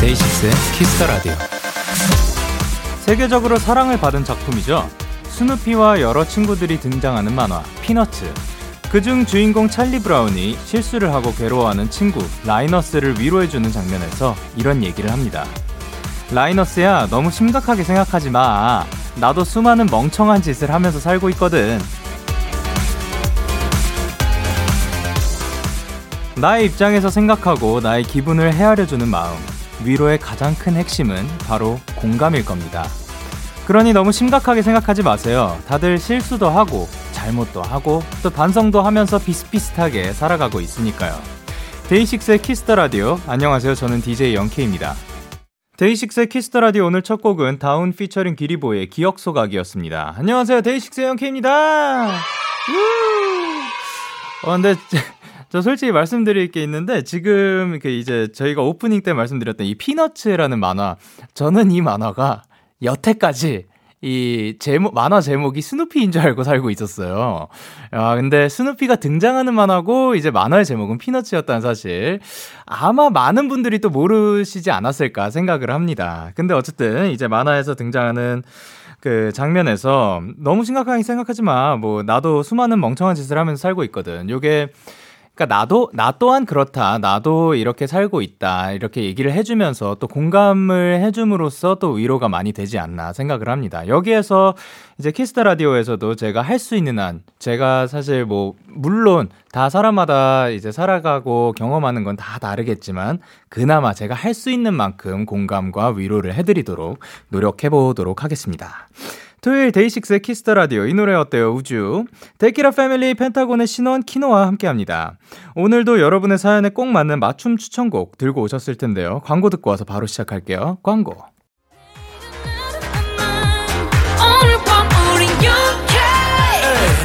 데이식스의 키스 더 라디오. 세계적으로 사랑을 받은 작품이죠. 스누피와 여러 친구들이 등장하는 만화 피너츠. 그중 주인공 찰리 브라운이 실수를 하고 괴로워하는 친구 라이너스를 위로해주는 장면에서 이런 얘기를 합니다. 라이너스야, 너무 심각하게 생각하지 마. 나도 수많은 멍청한 짓을 하면서 살고 있거든. 나의 입장에서 생각하고 나의 기분을 헤아려주는 마음. 위로의 가장 큰 핵심은 바로 공감일 겁니다. 그러니 너무 심각하게 생각하지 마세요. 다들 실수도 하고, 잘못도 하고, 또 반성도 하면서 비슷비슷하게 살아가고 있으니까요. 데이식스의 키스 더 라디오. 안녕하세요. 저는 DJ 영케입니다. 데이식스의 키스 더 라디오 오늘 첫 곡은 다운 피처링 기리보이의 기억 소각이었습니다. 안녕하세요. 데이식스의 영케입니다. 어, 근데 저 솔직히 말씀드릴 게 있는데 지금 그 이제 저희가 오프닝 때 말씀드렸던 이 피너츠라는 만화 저는 이 만화가 여태까지 이 제목 만화 제목이 스누피인 줄 알고 살고 있었어요. 야, 근데 스누피가 등장하는 만화고 이제 만화의 제목은 피너츠였다는 사실 아마 많은 분들이 또 모르시지 않았을까 생각을 합니다. 근데 어쨌든 이제 만화에서 등장하는 그 장면에서 너무 심각하게 생각하지 마. 뭐 나도 수많은 멍청한 짓을 하면서 살고 있거든. 요게 그러니까 나도 나 또한 그렇다. 나도 이렇게 살고 있다. 이렇게 얘기를 해주면서 또 공감을 해줌으로써 또 위로가 많이 되지 않나 생각을 합니다. 여기에서 이제 키스 더 라디오에서도 제가 할 수 있는 한 제가 사실 뭐 물론 다 사람마다 이제 살아가고 경험하는 건 다 다르겠지만 그나마 제가 할 수 있는 만큼 공감과 위로를 해드리도록 노력해 보도록 하겠습니다. 토요일 데이식스의 키스 더 라디오 이 노래 어때요 우주 데키라 패밀리 펜타곤의 신원 키노와 함께합니다. 오늘도 여러분의 사연에 꼭 맞는 맞춤 추천곡 들고 오셨을 텐데요. 광고 듣고 와서 바로 시작할게요. 광고.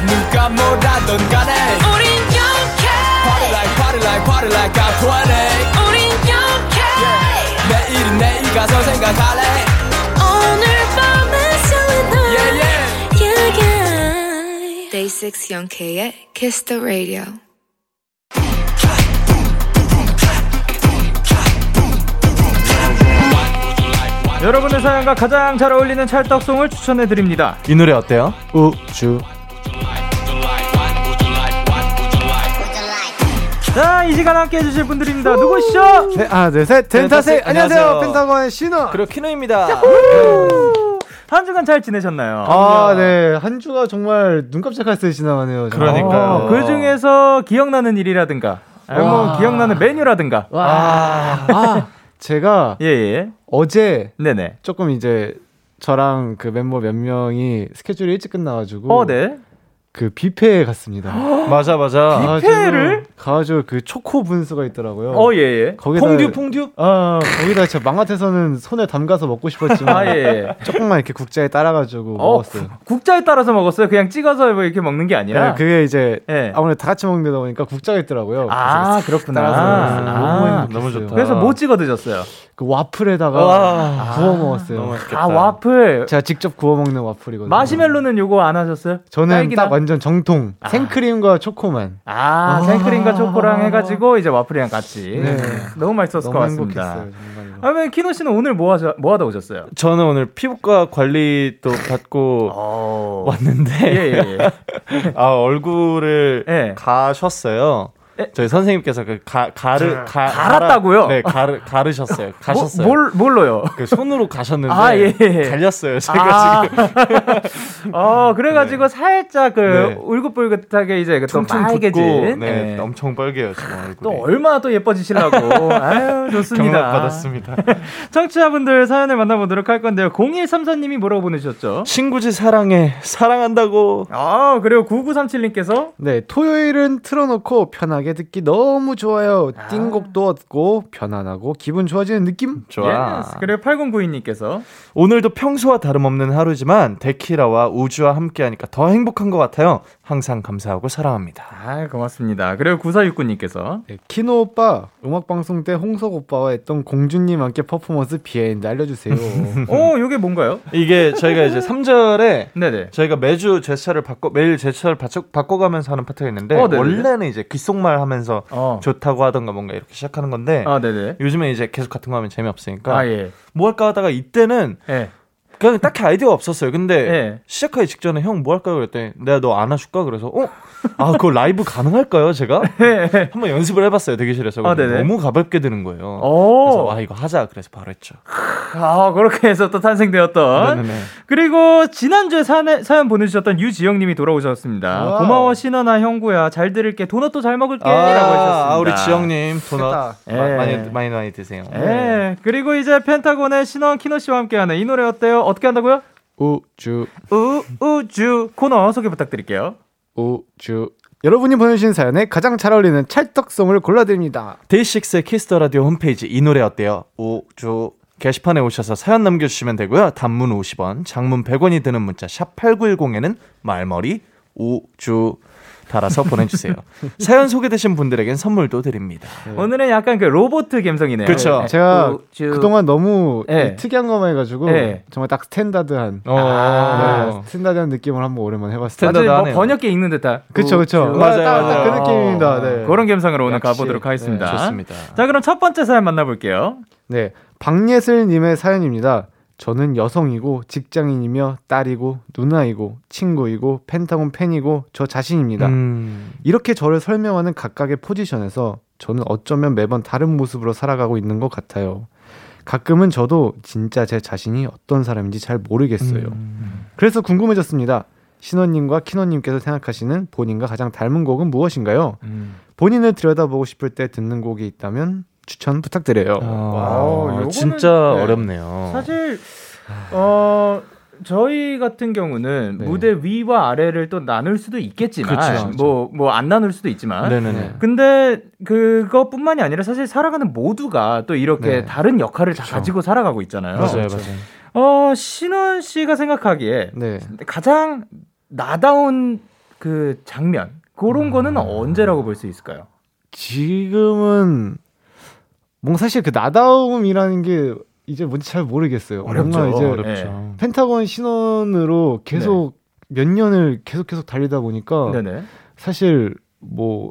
누가 뭐라던 간에 우린 영케 Party like party like party like I'm 20 우린 영케 yeah. 내일은 내일 가서 생각할래 6 영케의 Kiss the Radio 여러분의 사연과 가장 잘 어울리는 찰떡송을 추천해 드립니다. 이 노래 어때요? 우주 자, 이 시간 함께 해주실 분들입니다. 누구시죠? 네, 하나, 둘, 셋. 덴타세. 덴타세. 안녕하세요. 안녕하세요. 펜타곤의 신호. 그리고 키노입니다. 한 주간 잘 지내셨나요? 아, 네. 한 주가 정말 눈 깜짝할 새 지나가네요. 정말. 그러니까요. 그 중에서 기억나는 일이라든가, 와. 기억나는 메뉴라든가. 와. 아, 제가 예, 예. 어제 네네. 조금 이제 저랑 그 멤버 몇 명이 스케줄이 일찍 끝나가지고 어, 네. 그 뷔페에 갔습니다. 맞아 맞아. 뷔페를? 가가지고, 그 초코 분수가 있더라고요. 어, 예, 예. 거기다 퐁듀 퐁듀. 아 거기다 진짜 망 같아서는 손에 담가서 먹고 싶었지만 아, 예, 예. 조금만 이렇게 국자에 따라가지고 어, 먹었어요. 국자에 따라서 먹었어요? 그냥 찍어서 뭐 이렇게 먹는 게 아니라? 네, 그게 이제 예. 아무래도 다 같이 먹는다 보니까 국자가 있더라고요. 아, 그렇구나. 아, 너무 행복했어요. 너무 좋다. 그래서 뭐 찍어 드셨어요? 그 와플에다가 와. 구워 먹었어요. 너무 맛있겠다. 아, 와플. 제가 직접 구워 먹는 와플이거든요. 마시멜로는 요거 안 하셨어요? 저는 딸기나? 딱 완전 정통 생크림과 초코만. 아, 아. 생크림과 초코랑 해가지고 이제 와플이랑 같이. 네. 너무 맛있었을 것 너무 같습니다. 행복했어요. 정말로. 그러면 키노 씨는 오늘 뭐, 하셔, 뭐 하다 오셨어요? 저는 오늘 피부과 관리 또 받고 어. 왔는데 예, 예, 예. 아 얼굴을 예. 가셨어요. 예. 저희 선생님께서 그 가, 가르 가, 갈았다고요? 네, 가르 가르셨어요. 가셨어요. 뭐, 뭘, 뭘로요? 그 손으로 가셨는데 아, 예. 갈렸어요. 제가 아. 지금 어, 그래 가지고 살짝 그 네. 울긋불긋하게 이제 그 또 퉁퉁 빨개진. 네, 예. 엄청 빨개요 지금 얼굴이. 또 얼마나 또 예뻐지시려고. 아유, 좋습니다. 경락 받았습니다. 청취자분들 사연을 만나 보도록 할 건데요. 0134 님이 뭐라고 보내주셨죠? 친구지 사랑해 사랑한다고. 아, 그리고 9937 님께서 네, 토요일은 틀어 놓고 편하게 편하게 듣기 너무 좋아요. 띵곡도 얻고 편안하고 기분 좋아지는 느낌? 좋아. yes. 그리고 8092님께서 오늘도 평소와 다름없는 하루지만 데키라와 우주와 함께하니까 더 행복한 것 같아요. 항상 감사하고 사랑합니다. 아 고맙습니다. 그리고 9469님께서 네, 키노 오빠 음악 방송 때 홍석 오빠와 했던 공주님 안기 퍼포먼스 behind 알려주세요. 어 요게 뭔가요? 이게 저희가 이제 3절에 네네. 저희가 매주 제스처를 바꿔 매일 제스처를 바꿔, 바꿔가면서 하는 파트가 있는데 어. 원래는 이제 귓속말 하면서 어. 좋다고 하던가 뭔가 이렇게 시작하는 건데 아. 요즘에 이제 계속 같은 거 하면 재미없으니까 아 예. 뭐 할까 하다가 이때는 예. 그냥 딱히 아이디어가 없었어요. 근데 예. 시작하기 직전에 형 뭐 할까요? 그랬더니 내가 너 안아줄까? 그래서 어? 아 그거 라이브 가능할까요? 제가 한번 연습을 해봤어요 대기실에서 아. 너무 가볍게 드는 거예요. 오. 그래서 아 이거 하자 그래서 바로 했죠. 아 그렇게 해서 또 탄생되었던 네네네. 그리고 지난주에 사연, 사연 보내주셨던 유지영님이 돌아오셨습니다. wow. 고마워 신원아 형구야 잘 들을게 도넛도 잘 먹을게 아, 라고 해주셨습니다. 아, 우리 지영님 도넛. 마- 예. 많이 많이 많이 드세요. 예. 그리고 이제 펜타곤의 신원 키노 씨와 함께하는 이 노래 어때요? 어떻게 한다고요? 우주 우 우주 코너 소개 부탁드릴게요. 우주 여러분이 보내주신 사연에 가장 잘 어울리는 찰떡송을 골라드립니다. 데이식스의 키스 더 라디오 홈페이지 이 노래 어때요? 우주 게시판에 오셔서 사연 남겨주시면 되고요. 단문 50원, 장문 100원이 드는 문자 샵 #8910에는 말머리 우주 달아서 보내주세요. 사연 소개되신 분들에겐 선물도 드립니다. 오늘은 약간 그 로봇 감성이네요. 예. 제가 우주. 그동안 너무 예. 이 특이한 것만 해가지고 예. 정말 딱 standard한 어. 네, standard한 느낌을 한번 오랜만에 해봤어요. 뭐 standard하네요. 번역기 읽는 듯한. 그쵸 그쵸. 우주. 맞아요, 딱, 맞아요. 딱 그 느낌입니다. 네. 그런 감성으로 오늘 역시. 가보도록 하겠습니다. 네, 좋습니다. 자, 그럼 첫 번째 사연 만나볼게요. 네, 박예슬님의 사연입니다. 저는 여성이고 직장인이며 딸이고 누나이고 친구이고 펜타곤 팬이고 저 자신입니다. 음. 이렇게 저를 설명하는 각각의 포지션에서 저는 어쩌면 매번 다른 모습으로 살아가고 있는 것 같아요. 가끔은 저도 진짜 제 자신이 어떤 사람인지 잘 모르겠어요. 음. 그래서 궁금해졌습니다. 신원님과 키노님께서 생각하시는 본인과 가장 닮은 곡은 무엇인가요? 음. 본인을 들여다보고 싶을 때 듣는 곡이 있다면 추천 부탁드려요. 아, 요거는- 진짜 네. 어렵네요. 사실 어 저희 같은 경우는 네. 무대 위와 아래를 또 나눌 수도 있겠지만 그쵸, 그쵸. 뭐뭐 안 나눌 수도 있지만 네네네. 근데 그것뿐만이 아니라 사실 살아가는 모두가 또 이렇게 네. 다른 역할을 다 그쵸. 가지고 살아가고 있잖아요. 맞아요, 그렇죠. 맞아요. 어 신원 씨가 생각하기에 네. 가장 나다운 그 장면 그런 거는 언제라고 볼 수 있을까요? 지금은 뭔가 사실 그 나다움이라는 게 이제 뭔지 잘 모르겠어요. 어렵죠. 뭔가 이제 어렵죠. 펜타곤 신원으로 계속 몇 년을 계속 계속 달리다 보니까 네네. 사실 뭐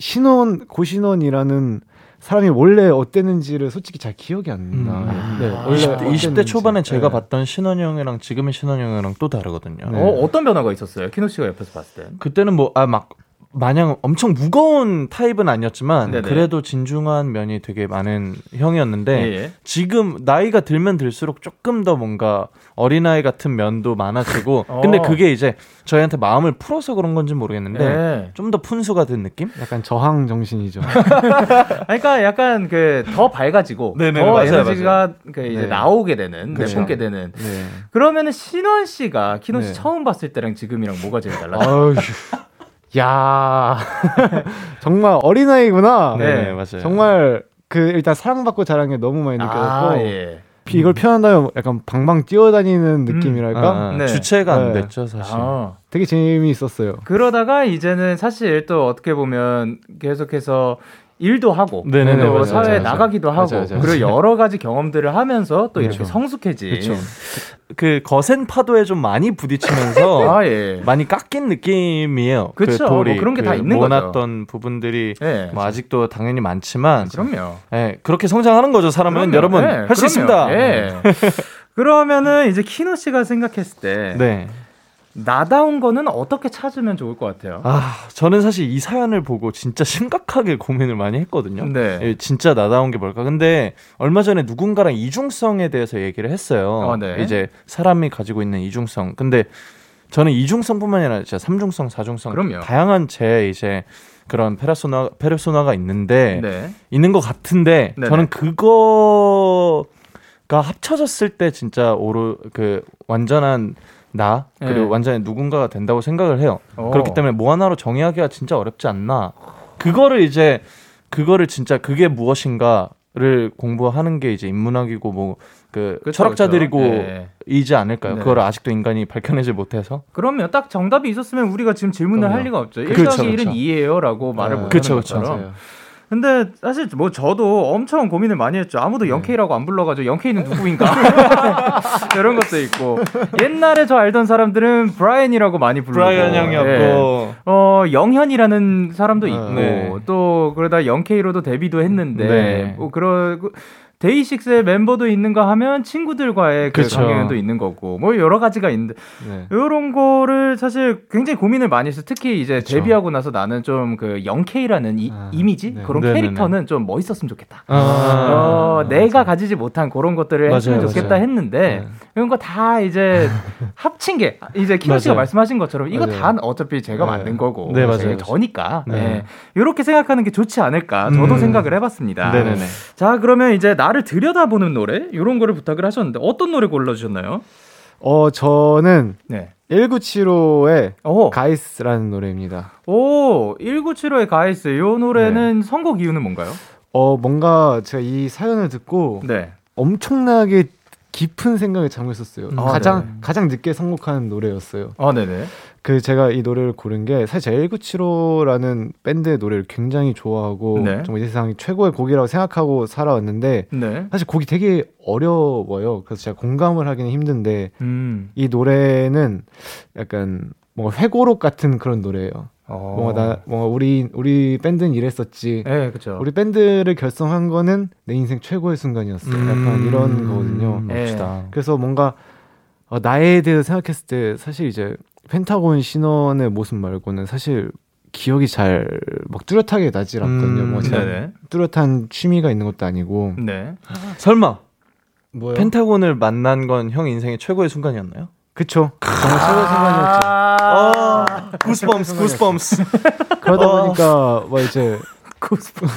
신원 고신원이라는 사람이 원래 어땠는지를 솔직히 잘 기억이 안 나요. 음. 네, 아, 원래 20대, 20대 어땠는지. 초반에 제가 네. 봤던 신원 형이랑 지금의 신원 형이랑 또 다르거든요. 네. 어, 어떤 변화가 있었어요? 키노 씨가 옆에서 봤을 때. 그때는 뭐 아 막 마냥 엄청 무거운 타입은 아니었지만 네네. 그래도 진중한 면이 되게 많은 형이었는데 예, 예. 지금 나이가 들면 들수록 조금 더 뭔가 어린아이 같은 면도 많아지고 어. 근데 그게 이제 저희한테 마음을 풀어서 그런 건지 모르겠는데 네. 좀더 푼수가 된 느낌? 약간 저항 정신이죠. 그러니까 약간 그 더 밝아지고 네네, 더 맞아요, 에너지가 그 이제 네. 나오게 되는 그쵸. 내뿜게 되는 네. 그러면은 신원 씨가 키노 씨 네. 처음 봤을 때랑 지금이랑 뭐가 제일 달라요? 야 정말 어린아이구나. 네, 맞아요. 정말 그 일단 사랑받고 자란 게 너무 많이 느껴졌고 아, 예. 이걸 표현한다면 약간 방방 뛰어다니는 느낌이랄까 아, 아, 네. 주체가 안 네. 됐죠 사실. 아. 되게 재미있었어요. 그러다가 이제는 사실 또 어떻게 보면 계속해서 일도 하고 네네네, 또 맞아요, 사회에 맞아요. 나가기도 하고 맞아요, 맞아요. 그리고 여러 가지 경험들을 하면서 또 이렇게 그렇죠. 성숙해진 그렇죠. 그 거센 파도에 좀 많이 부딪히면서 아 예. 많이 깎인 느낌이에요. 그쵸. 그 돌이 뭐 그런 게다 그 있는 모아놨던 부분들이 예. 뭐 아직도 당연히 많지만 그럼요. 예, 그렇게 성장하는 거죠 사람은 그럼요. 여러분 네, 할수 그럼요. 있습니다. 예. 그러면은 이제 키노 씨가 생각했을 때 네. 나다운 거는 어떻게 찾으면 좋을 것 같아요? 아 저는 사실 이 사연을 보고 진짜 심각하게 고민을 많이 했거든요. 네. 예, 진짜 나다운 게 뭘까? 근데 얼마 전에 누군가랑 이중성에 대해서 얘기를 했어요. 어, 네. 이제 사람이 가지고 있는 이중성. 근데 저는 이중성뿐만 아니라 진짜 삼중성, 사중성, 그럼요. 다양한 제 이제 그런 페르소나 페르소나가 있는데 네. 있는 것 같은데 네네. 저는 그거가 합쳐졌을 때 진짜 오르 그 완전한 나 그리고 네. 완전히 누군가가 된다고 생각을 해요. 어. 그렇기 때문에 뭐 하나로 정의하기가 진짜 어렵지 않나 그거를 이제 그거를 진짜 그게 무엇인가를 공부하는 게 이제 인문학이고 뭐 그 철학자들이고. 예. 이지 않을까요? 네. 그거를 아직도 인간이 밝혀내지 못해서. 그러면 딱 정답이 있었으면 우리가 지금 질문을 그럼요. 할 리가 없죠. 1 그쵸, 더하기 1은 그쵸. 2예요라고 말을 네. 못 그쵸, 하는 그쵸. 것처럼. 맞아요. 근데 사실 뭐 저도 엄청 고민을 많이 했죠. 아무도 네. 영케이라고 안 불러가지고 영케이는 누구인가 이런 것도 있고 옛날에 저 알던 사람들은 브라이언이라고 많이 부르고 브라이언 형이었고 예. 어 영현이라는 사람도 있고 네. 또 그러다 영케이로도 데뷔도 했는데 네. 뭐 그러고 데이식스의 멤버도 있는가 하면 친구들과의 그 그쵸. 강영현도 있는 거고 뭐 여러 가지가 있는데 네. 이런 거를 사실 굉장히 고민을 많이 했어요. 특히 이제 그쵸. 데뷔하고 나서 나는 좀 그 영케이라는 이, 아, 이미지 네. 그런 네네네. 캐릭터는 좀 멋있었으면 좋겠다. 아, 어, 내가 가지지 못한 그런 것들을 했으면 좋겠다 맞아요. 했는데 네. 이런 거 다 이제 합친 게 이제 키노 씨가. 말씀하신 것처럼 이거. 다 어차피 제가 네. 만든 거고 네, 맞아요. 저니까 네. 네. 이렇게 생각하는 게 좋지 않을까 저도 음. 생각을 해봤습니다. 네네네. 자 그러면 이제 나를 들여다보는 노래 이런 거를 부탁을 하셨는데 어떤 노래 골라주셨나요? 어 저는 네. 1975의 오, 가이스라는 노래입니다. 오 1975의 가이스 이 노래는 선곡 이유는 뭔가요? 어 뭔가 제가 이 사연을 듣고 네. 엄청나게 깊은 생각에 잠겨 있었어요. 아, 가장 네. 가장 늦게 선곡한 노래였어요. 아 네네. 그 제가 이 노래를 고른 게 사실 제가 1975라는 밴드의 노래를 굉장히 좋아하고 네. 정말 이 세상 최고의 곡이라고 생각하고 살아왔는데 네. 사실 곡이 되게 어려워요. 그래서 제가 공감을 하기는 힘든데 음. 이 노래는 약간 뭔가 회고록 같은 그런 노래예요. 어. 뭔가 나 뭔가 우리 우리 밴드는 이랬었지. 네, 그렇죠. 우리 밴드를 결성한 거는 내 인생 최고의 순간이었어. 약간 이런 거거든요. 네. 멋지다. 그래서 뭔가 어, 나에 대해서 생각했을 때 사실 이제 펜타곤 신원의 모습 말고는 사실 기억이 잘 막 뚜렷하게 나질 않거든요. 음, 뭐. 뚜렷한 취미가 있는 것도 아니고. 네. 설마 뭐요? 펜타곤을 만난 건 형 인생의 최고의 순간이었나요? 그쵸. 정말 최고의 순간이었죠. 아, 구스범스, 구스범스. 그러다 어. 보니까 뭐 이제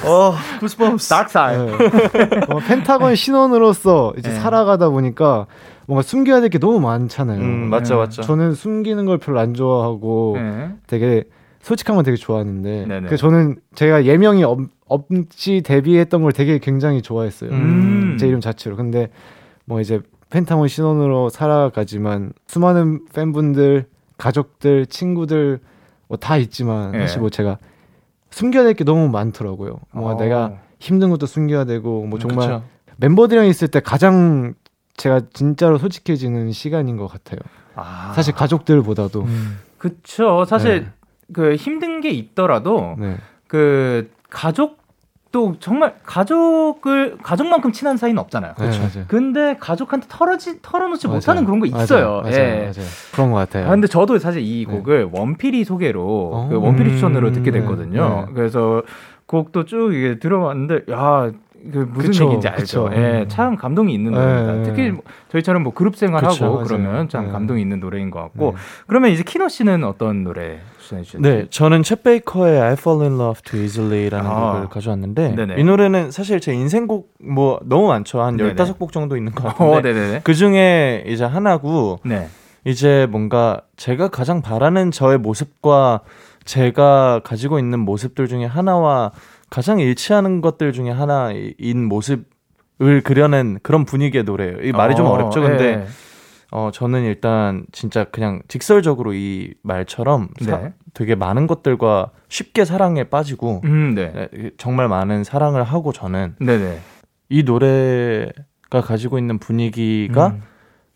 어, 구스범스. 닥사이. 네. 어, 펜타곤 신원으로서 이제 네. 살아가다 보니까 뭔가 숨겨야 될 게 너무 많잖아요. 음, 맞죠, 네. 맞죠. 저는 숨기는 걸 별로 안 좋아하고 네. 되게 솔직한 건 되게 좋아하는데 네네. 그 저는 제가 예명이 없, 없이 데뷔했던 걸 되게 굉장히 좋아했어요. 음. 제 이름 자체로. 근데 뭐 이제 펜타곤 신원으로 살아가지만 수많은 팬분들, 가족들, 친구들 뭐 다 있지만 예. 사실 뭐 제가 숨겨야 될 게 너무 많더라고요. 뭔가 어. 내가 힘든 것도 숨겨야 되고 뭐 정말 그쵸. 멤버들이랑 있을 때 가장 제가 진짜로 솔직해지는 시간인 것 같아요. 아. 사실 가족들보다도. 음. 그쵸. 사실 네. 그 힘든 게 있더라도 네. 그 가족도 정말 가족을 가족만큼 친한 사이는 없잖아요. 네, 맞아요. 근데 가족한테 털어지 털어놓지 맞아요. 못하는 그런 거. 있어요. 맞아요. 예. 맞아요. 그런 것 같아요. 아, 근데 저도 사실 이 네. 곡을 원필이 소개로 어. 그 원필이 음, 추천으로 듣게 네, 됐거든요. 네. 그래서 곡도 쭉 이게 들어봤는데 야. 그 무슨 그쵸, 얘기인지 알죠. 그쵸. 예, 참 감동이 있는 네, 노래입니다. 네. 특히 뭐 저희처럼 뭐 그룹 생활하고. 그러면 참 네. 감동이 있는 노래인 것 같고. 네. 그러면 이제 키노 씨는 어떤 노래 추천해 주셨죠? 네, 저는 챗 베이커의 I Fall in Love Too Easily라는 아. 곡을 가져왔는데 네네. 이 노래는 사실 제 인생곡 뭐 너무 많죠. 한 네네. 15곡 정도 있는 것 같은데 어. 그 중에 이제 하나고 네. 이제 뭔가 제가 가장 바라는 저의 모습과 제가 가지고 있는 모습들 중에 하나와 가장 일치하는 것들 중에 하나인 모습을 그려낸 그런 분위기의 노래예요. 이 말이 좀 어, 어렵죠. 근데 예. 어 저는 일단 진짜 그냥 직설적으로 이 말처럼 사- 네. 되게 많은 것들과 쉽게 사랑에 빠지고 음, 네. 네, 정말 많은 사랑을 하고 저는 네네. 이 노래가 가지고 있는 분위기가 음.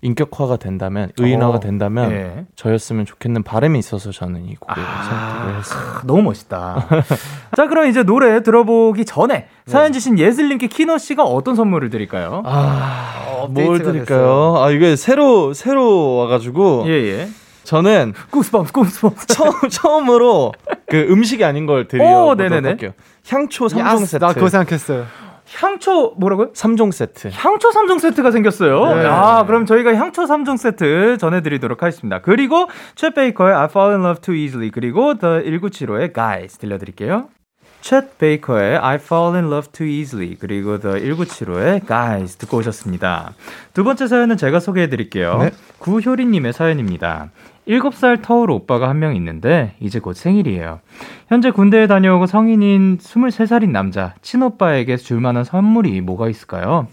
인격화가 된다면 의인화가 어, 된다면 예. 저였으면 좋겠는 바람이 있어서 저는 이 곡을 아. 선택을 했어요. 아, 너무 멋있다. 자, 그럼 이제 노래 들어보기 전에 사연 주신 예슬님께 키노 씨가 어떤 선물을 드릴까요? 아, 뭘 업데이트가 드릴까요? 아 이게 새로 새로 와가지고 예, 예. 저는 구스범스, 구스범스. 처음 처음으로 그 음식이 아닌 걸 오, 드리려고. 할게요. 향초 3종 야스, 세트. 나 그거 생각했어요. 향초, 뭐라고요? 3종 세트. 향초 3종 세트가 생겼어요. 네. 아, 그럼 저희가 향초 3종 세트 전해드리도록 하겠습니다. 그리고 챗 베이커의 I Fall in Love Too Easily 그리고 The 1975의 Guys 들려드릴게요. 챗 베이커의 I Fall in Love Too Easily 그리고 The 1975의 Guys 듣고 오셨습니다. 두 번째 사연은 제가 소개해드릴게요. 네. 구효리님의 사연입니다. 7살 터울 오빠가 한 명 있는데 이제 곧 생일이에요. 현재 군대에 다녀오고 성인인 23살인 남자 친오빠에게 줄 만한 선물이 뭐가 있을까요?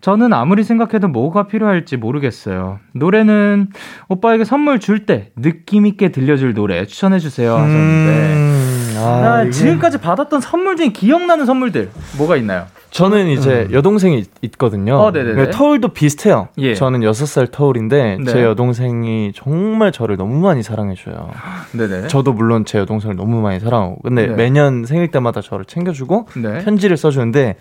저는 아무리 생각해도 뭐가 필요할지 모르겠어요. 노래는 오빠에게 선물 줄 때 느낌 있게 들려줄 노래 추천해 주세요 하셨는데 음, 아, 아, 이게- 지금까지 받았던 선물 중에 기억나는 선물들 뭐가 있나요? 저는 이제 여동생이 있거든요. 어, 네네네. 그 터울도 비슷해요. 예. 저는 6살 터울인데 네. 제 여동생이 정말 저를 너무 많이 사랑해줘요. 네네. 저도 물론 제 여동생을 너무 많이 사랑하고 근데 네. 매년 생일 때마다 저를 챙겨주고 네. 편지를 써주는데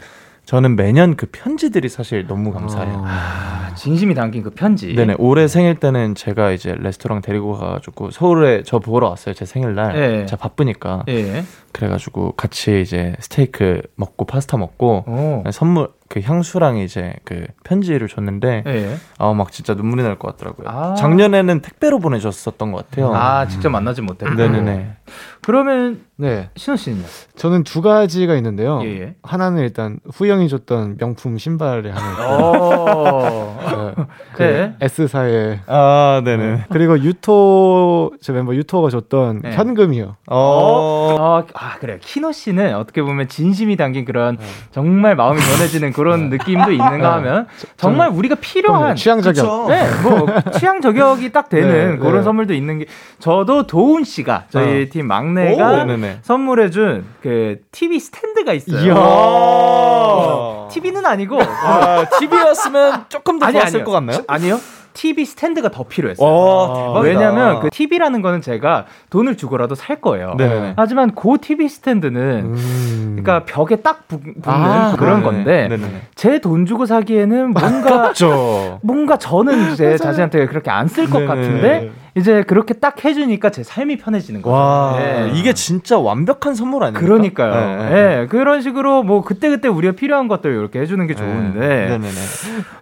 저는 매년 그 편지들이 사실 너무 감사해요. 아, 진심이 담긴 그 편지. 네네 올해 생일 때는 제가 이제 레스토랑 데리고 가가지고 서울에 저 보러 왔어요 제 생일날 예. 제가 바쁘니까 예. 그래가지고 같이 이제 스테이크 먹고 파스타 먹고 오. 선물 그 향수랑 이제 그 편지를 줬는데 예. 아막 진짜 눈물이 날 것 같더라고요. 아. 작년에는 택배로 보내줬었던 것 같아요. 아, 직접 만나지 못했고. 네네네. 그러면 네. 신호 씨는요? 저는 두 가지가 있는데요. 예, 예. 하나는 일단 후영이 줬던 명품 신발이 하나 있고 어. 네, 그 네. S사의 아 네네. 그리고 유토 제 멤버 유토가 줬던 네. 현금이요. 어. 어, 아, 그래요. 키노 씨는 어떻게 보면 진심이 담긴 그런 정말 마음이 전해지는 그런 느낌도 있는가 하면 정말 우리가 필요한 취향 저격. 네, 뭐 취향 저격이 딱 되는 네, 그런 네. 선물도 있는 게 저도 도훈 씨가 저희 팀 막내가. 선물해준 그 TV 스탠드가 있어요. 이야. 어, TV는 아니고 아, TV였으면 조금 더 아니, 좋았을 아니요. 것 같나요? 아니요. TV 스탠드가 더 필요했어요. 어, 어, 왜냐면 그 TV라는 거는 제가 돈을 주고라도 살 거예요. 네네네. 하지만 그 TV 스탠드는 음. 그러니까 벽에 딱 붙- 붙는 아, 그런 네네. 건데 네네네. 제돈 주고 사기에는 뭔가 저 뭔가 저는 제 자신한테 그렇게 안 쓸 것. 같은데 이제 그렇게 딱 해주니까 제 삶이 편해지는 거예요. 와 예. 이게 진짜 완벽한 선물 아닙니까? 그러니까요. 네, 예, 네. 그런 식으로 뭐 그때 그때 우리가 필요한 것들 이렇게 해주는 게 좋은데 네네네.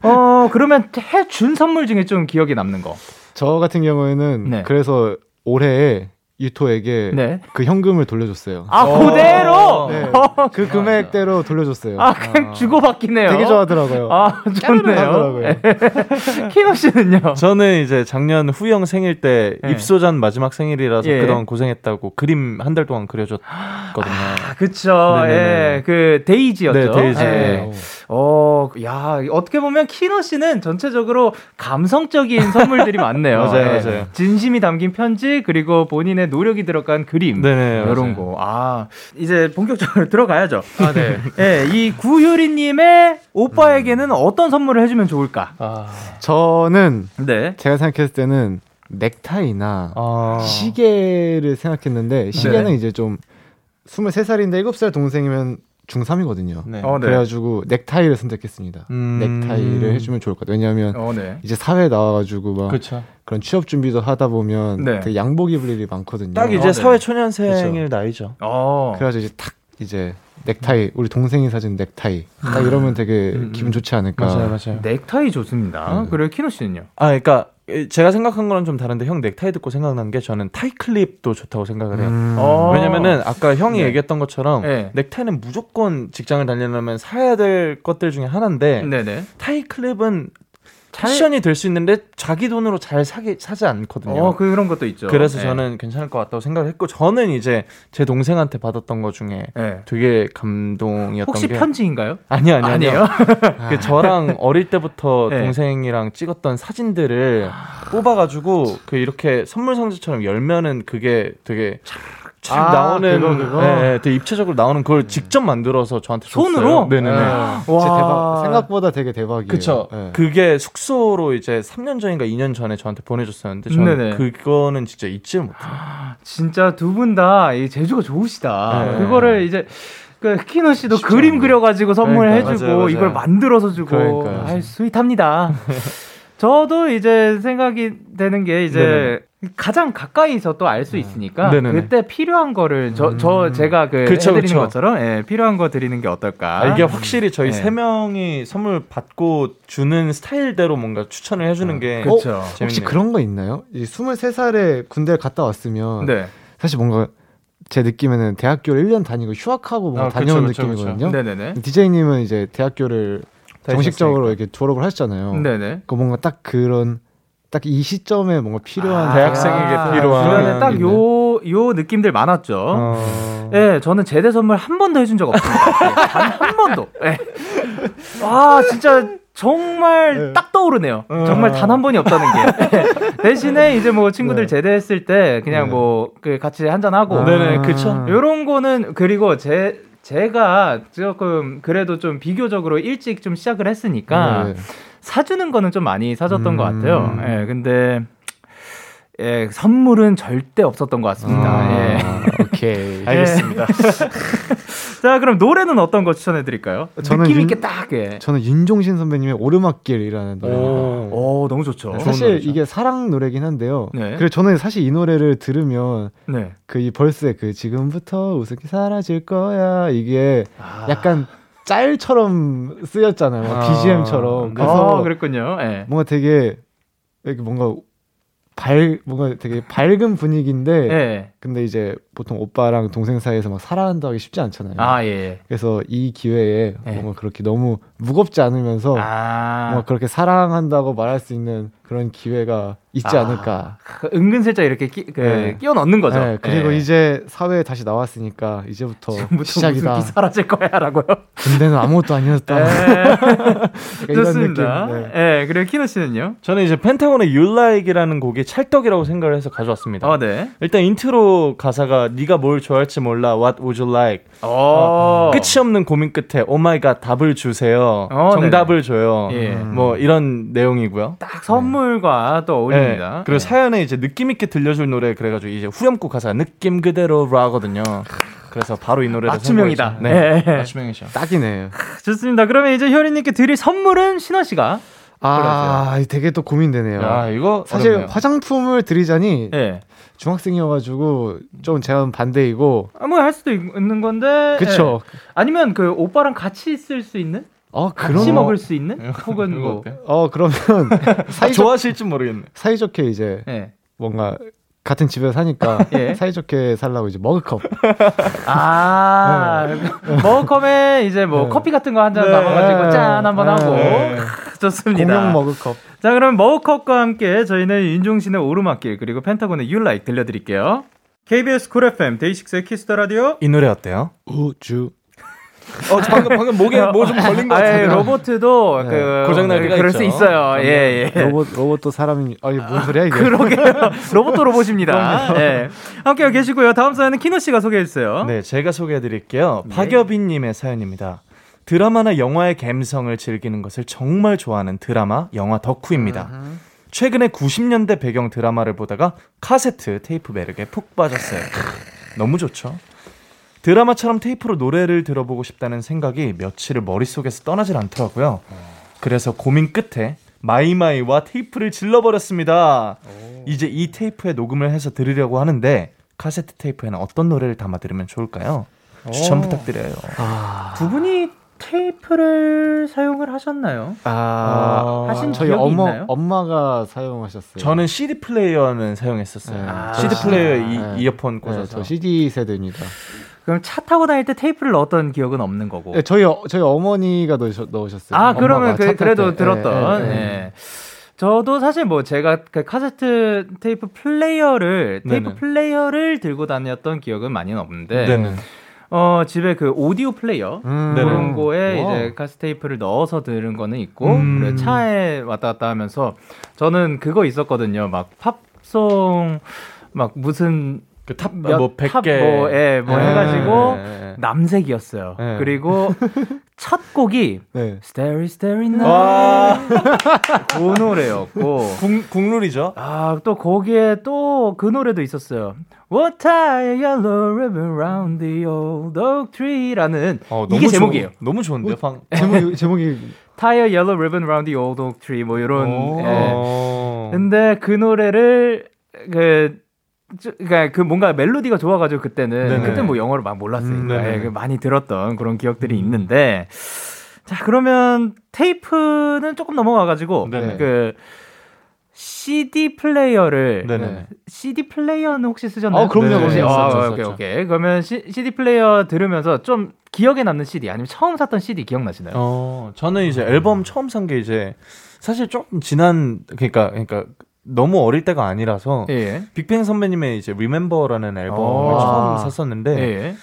어 그러면 해준 선물 중에 좀 기억에 남는 거. 저 같은 경우에는 네. 그래서 올해 유토에게 네. 그 현금을 돌려줬어요. 아 그대로. 네. 그 금액대로 돌려줬어요. 아 그냥 주고받기네요. 되게 좋아하더라고요. 아 좋네요. 하더라고요. 키노 씨는요? 저는 이제 작년 후이 형 생일 때 네. 입소전 마지막 생일이라서 예. 그동안 고생했다고 그림 한 달 동안 그려줬거든요. 아, 그쵸. 네네네. 예, 그 데이지였죠. 네, 데이지. 예. 어, 야, 어떻게 보면 키노 씨는 전체적으로 감성적인 선물들이 많네요. 맞아요, 예. 맞아요. 진심이 담긴 편지 그리고 본인의 노력이 들어간 그림. 네네, 이런 맞아요. 거. 아, 이제 본격적으로 들어가야죠. 아, 네. 예, 이 구유리님의 오빠에게는 어떤 선물을 해 주면 좋을까? 아, 저는 네. 제가 생각했을 때는 넥타이나 아. 시계를 생각했는데 시계는 네. 이제 좀 23살인데 7살 동생이면 중3이거든요. 네. 어, 네. 그래가지고 넥타이를 선택했습니다. 음. 넥타이를 해주면 좋을 것 같아요. 왜냐하면 어, 네. 이제 사회 나와가지고 막 그렇죠. 그런 취업 준비도 하다 보면 네. 그 양복 입을 일이 많거든요. 딱 이제 어, 네. 사회 초년생일 나이죠. 어. 그래가지고 이제 탁 이제 넥타이 우리 동생이 사준 넥타이 딱 이러면 되게 음, 기분 좋지 않을까. 맞아요, 맞아요. 넥타이 좋습니다. 네. 그리고 키노 씨는요? 아, 그러니까 제가 생각한 거랑 좀 다른데 형 넥타이 듣고 생각난 게 저는 타이 클립도 좋다고 생각을 해요. 음. 어. 왜냐면은 아까 형이 네. 얘기했던 것처럼 네. 넥타이는 무조건 직장을 다니려면 사야 될 것들 중에 하나인데 네네. 타이 클립은 패션이 될 수 있는데 자기 돈으로 잘 사기 사지 않거든요. 어, 그런 것도 있죠. 그래서 네. 저는 괜찮을 것 같다고 생각을 했고 저는 이제 제 동생한테 받았던 것 중에 네. 되게 감동이었던 혹시 게 편지인가요? 아니 아니 아니에요? 그 저랑 어릴 때부터 네. 동생이랑 찍었던 사진들을 뽑아 가지고 그 이렇게 선물 상자처럼 열면은 그게 되게 촥 아, 나오는 그거, 그거? 예, 예, 되게 입체적으로 나오는 그걸 직접 만들어서 저한테 줬어요. 손으로? 네네네. 네. 진짜 대박. 생각보다 되게 대박이에요. 그쵸. 네. 그게 숙소로 이제 3년 전인가 2년 전에 저한테 보내줬었는데 저는 네네. 그거는 진짜 잊지 못해요. 진짜 두 분다이 재주가 좋으시다. 네. 그거를 이제 그 키노 씨도 그림. 그려가지고 선물해주고 그러니까. 이걸 만들어서 주고 그러니까요. 아이, 스윗합니다. 저도 이제 생각이 되는 게 이제 가장 가까이서 또 알 수 있으니까 네네네. 그때 필요한 거를 저, 저 제가 그 그쵸, 해드리는 그쵸. 것처럼 예, 필요한 거 드리는 게 어떨까? 아, 이게 확실히 저희 네. 세 명이 선물 받고 주는 스타일대로 뭔가 추천을 해주는 게 그쵸. 어, 혹시. 그런 거 있나요? 이 23살에 군대를 갔다 왔으면 네. 사실 뭔가 제 느낌에는 대학교를 1년 다니고 휴학하고 뭔가 아, 다녀온 그쵸, 느낌이거든요. 네네네. DJ님은 이제 대학교를 정식적으로. 이렇게 졸업을 하셨잖아요. 네네. 그 뭔가 딱 그런 딱 이 시점에 뭔가 필요한 아, 대학생에게 아, 필요한 주변에 딱요요 느낌들 많았죠. 어. 예, 저는 제대 선물 한 번도 해준 적 없습니다. 예, 단한 번도. 예. 아, 진짜 정말 딱 떠오르네요. 정말 단 한 번이 없다는 게. 예. 대신에 이제 뭐 친구들 네. 제대했을 때 그냥 네. 뭐그 같이 한잔 하고. 네네, 그쵸. 요런 거는 그리고 제 제가 조금 그래도 좀 비교적으로 일찍 좀 시작을 했으니까 네. 사주는 거는 좀 많이 사줬던 음. 것 같아요. 예, 근데 예, 선물은 절대 없었던 것 같습니다. 예. 아, 오케이. 알겠습니다. 자, 그럼 노래는 어떤 거 추천해 드릴까요? 저는 느낌 윤- 있게 딱 예. 저는 윤종신 선배님의 오르막길이라는 노래. 오. 오, 너무 좋죠. 네, 사실 노래죠. 이게 사랑 노래긴 한데요. 네. 그리고 저는 사실 이 노래를 들으면 네. 그이 벌스의 그 지금부터 웃음기 사라질 거야 이게 약간 짤처럼 쓰였잖아요. 아, BGM처럼. 네. 그래서 아, 그랬군요. 예. 뭔가 되게 이렇게 뭔가 밝 뭔가 되게 밝은 분위기인데 예. 근데 이제 보통 오빠랑 동생 사이에서 막 사랑한다 하기 쉽지 않잖아요. 아, 예. 그래서 이 기회에 네. 뭔가 그렇게 너무 무겁지 않으면서 아. 뭔가 그렇게 사랑한다고 말할 수 있는 그런 기회가 있지 아. 않을까. 그 은근슬쩍 이렇게 끼, 그, 네. 끼워 넣는 거죠. 네, 그리고 예. 이제 사회에 다시 나왔으니까 이제부터 지금부터 시작이다. 사라질 거야라고요. 군대는 아무것도 아니었다. 이런 좋습니다. 느낌. 네. 예, 그리고 키노 씨는요? 저는 이제 펜타곤의 You Like이라는 곡이 찰떡이라고 생각을 해서 가져왔습니다. 어, 네. 일단 인트로 가사가 네가 뭘 좋아할지 몰라 What would you like 어. 끝이 없는 고민 끝에 oh my god 답을 주세요 어, 정답을 줘요 예. 뭐 이런 내용이고요 딱 선물과 또 어울립니다. 네. 그리고 예. 사연에 이제 느낌 있게 들려줄 노래 그래가지고 이제 후렴구 가사 느낌 그대로라거든요 그래서 바로 이 노래를 맞춤형이다. 네 예. 맞춤형이죠 딱이네. 좋습니다. 그러면 이제 효리님께 드릴 선물은 신원 씨가. 아, 되게 또 고민되네요. 야 이거 사실 어렵네요. 화장품을 드리자니 예. 중학생이어가지고 좀 제가 반대이고. 아무 할 수도 있- 있는 건데. 그쵸. 예. 아니면 그 오빠랑 같이 있을 수 있는? 어 같이 그런 먹을 수 있는? 혹은 뭐. 어 그러면 아, 사이좋 좋아하실지 모르겠네 사이좋게 이제 예. 뭔가 같은 집에서 사니까 예. 사이좋게 살라고 이제 머그컵. 아, 머그컵에 이제 뭐 네. 커피 같은 거 한잔 네. 담아가지고 짠 한번 하고. 네. 크, 좋습니다. 공용 머그컵. 자, 그럼 머그컵과 함께 저희는 윤종신의 오르막길 그리고 펜타곤의 You Like 들려드릴게요. KBS 쿨 FM 데이식스의 키스 더 라디오. 이 노래 어때요? 우주. 어 방금 방금 목에 뭐 좀 걸린 것 아, 예, 같은데 로보트도 네. 그 고장날 때가 그럴 있죠. 수 있어요. 예, 예. 로봇 로봇도 사람이 아니 뭔 소리야 이게? 그러게요. 로봇도 로봇입니다. 예. 함께 계시고요. 다음 사연은 키노 씨가 소개해 주세요. 네, 제가 소개해 드릴게요. 박여빈 님의 사연입니다. 드라마나 영화의 감성을 즐기는 것을 정말 좋아하는 드라마, 영화 덕후입니다. 최근에 90년대 배경 드라마를 보다가 카세트 테이프 매력에 푹 빠졌어요. 너무 좋죠? 드라마처럼 테이프로 노래를 들어보고 싶다는 생각이 며칠을 머릿속에서 떠나질 않더라고요. 그래서 고민 끝에 마이마이와 테이프를 질러버렸습니다. 이제 이 테이프에 녹음을 해서 들으려고 하는데 카세트 테이프에는 어떤 노래를 담아 들으면 좋을까요? 추천 부탁드려요. 두 분이 테이프를 사용을 하셨나요? 아, 하신 저희 기억이 어머 있나요? 엄마가 사용하셨어요. 저는 CD 플레이어는 사용했었어요. 네. 아. CD 플레이어에 이, 네. 이어폰 네, 꽂아서. 저 CD 세대입니다. 그럼 차 타고 다닐 때 테이프를 넣었던 기억은 없는 거고. 네, 저희 어, 저희 어머니가 넣으셨, 넣으셨어요. 아, 그러면 그, 그래도 때. 들었던. 네, 네, 예. 네. 저도 사실 뭐 제가 그 카세트 테이프 플레이어를 테이프 네네. 플레이어를 들고 다녔던 기억은 많이는 없는데 네네. 어 집에 그 오디오 플레이어 음. 그런 거에 와. 이제 카세트 테이프를 넣어서 들은 거는 있고 음. 그리고 차에 왔다 갔다 하면서 저는 그거 있었거든요 막 팝송 막 무슨 그 탑, 몇 뭐, 100개. 탑 뭐, 예, 뭐 네. 해가지고 네. 남색이었어요. 네. 그리고 첫 곡이 네. Starry Starry Night 와, 그 노래였고 국, 국룰이죠. 아 또 거기에 또 그 노래도 있었어요. What tie a yellow ribbon round the old oak tree라는 어, 이게 너무 제목이에요. 좋, 너무 좋은데요, 방. 제목이 제목이 Tie a yellow ribbon round the old oak tree 뭐 이런 오. 예. 어. 근데 그 노래를 그 저- 그러니까 그 뭔가 멜로디가 좋아가지고 그때는 네네. 그때 뭐 영어를 막 몰랐으니까 음. 예, 그 많이 들었던 그런 기억들이 있는데 자 그러면 테이프는 조금 넘어가가지고 네네. 그 CD 플레이어를 네네. CD 플레이어는 혹시 쓰셨나요? 어, 그럼요, 혹시? 그럼요. 아, 오케이 썼죠. 오케이 그러면 시, CD 플레이어 들으면서 좀 기억에 남는 CD 아니면 처음 샀던 CD 기억나시나요? 어, 저는 이제 앨범 처음 산 게 이제 사실 조금 지난 그러니까 그러니까 너무 어릴 때가 아니라서 예. 빅뱅 선배님의 이제 Remember라는 앨범을 아. 처음 샀었는데 예.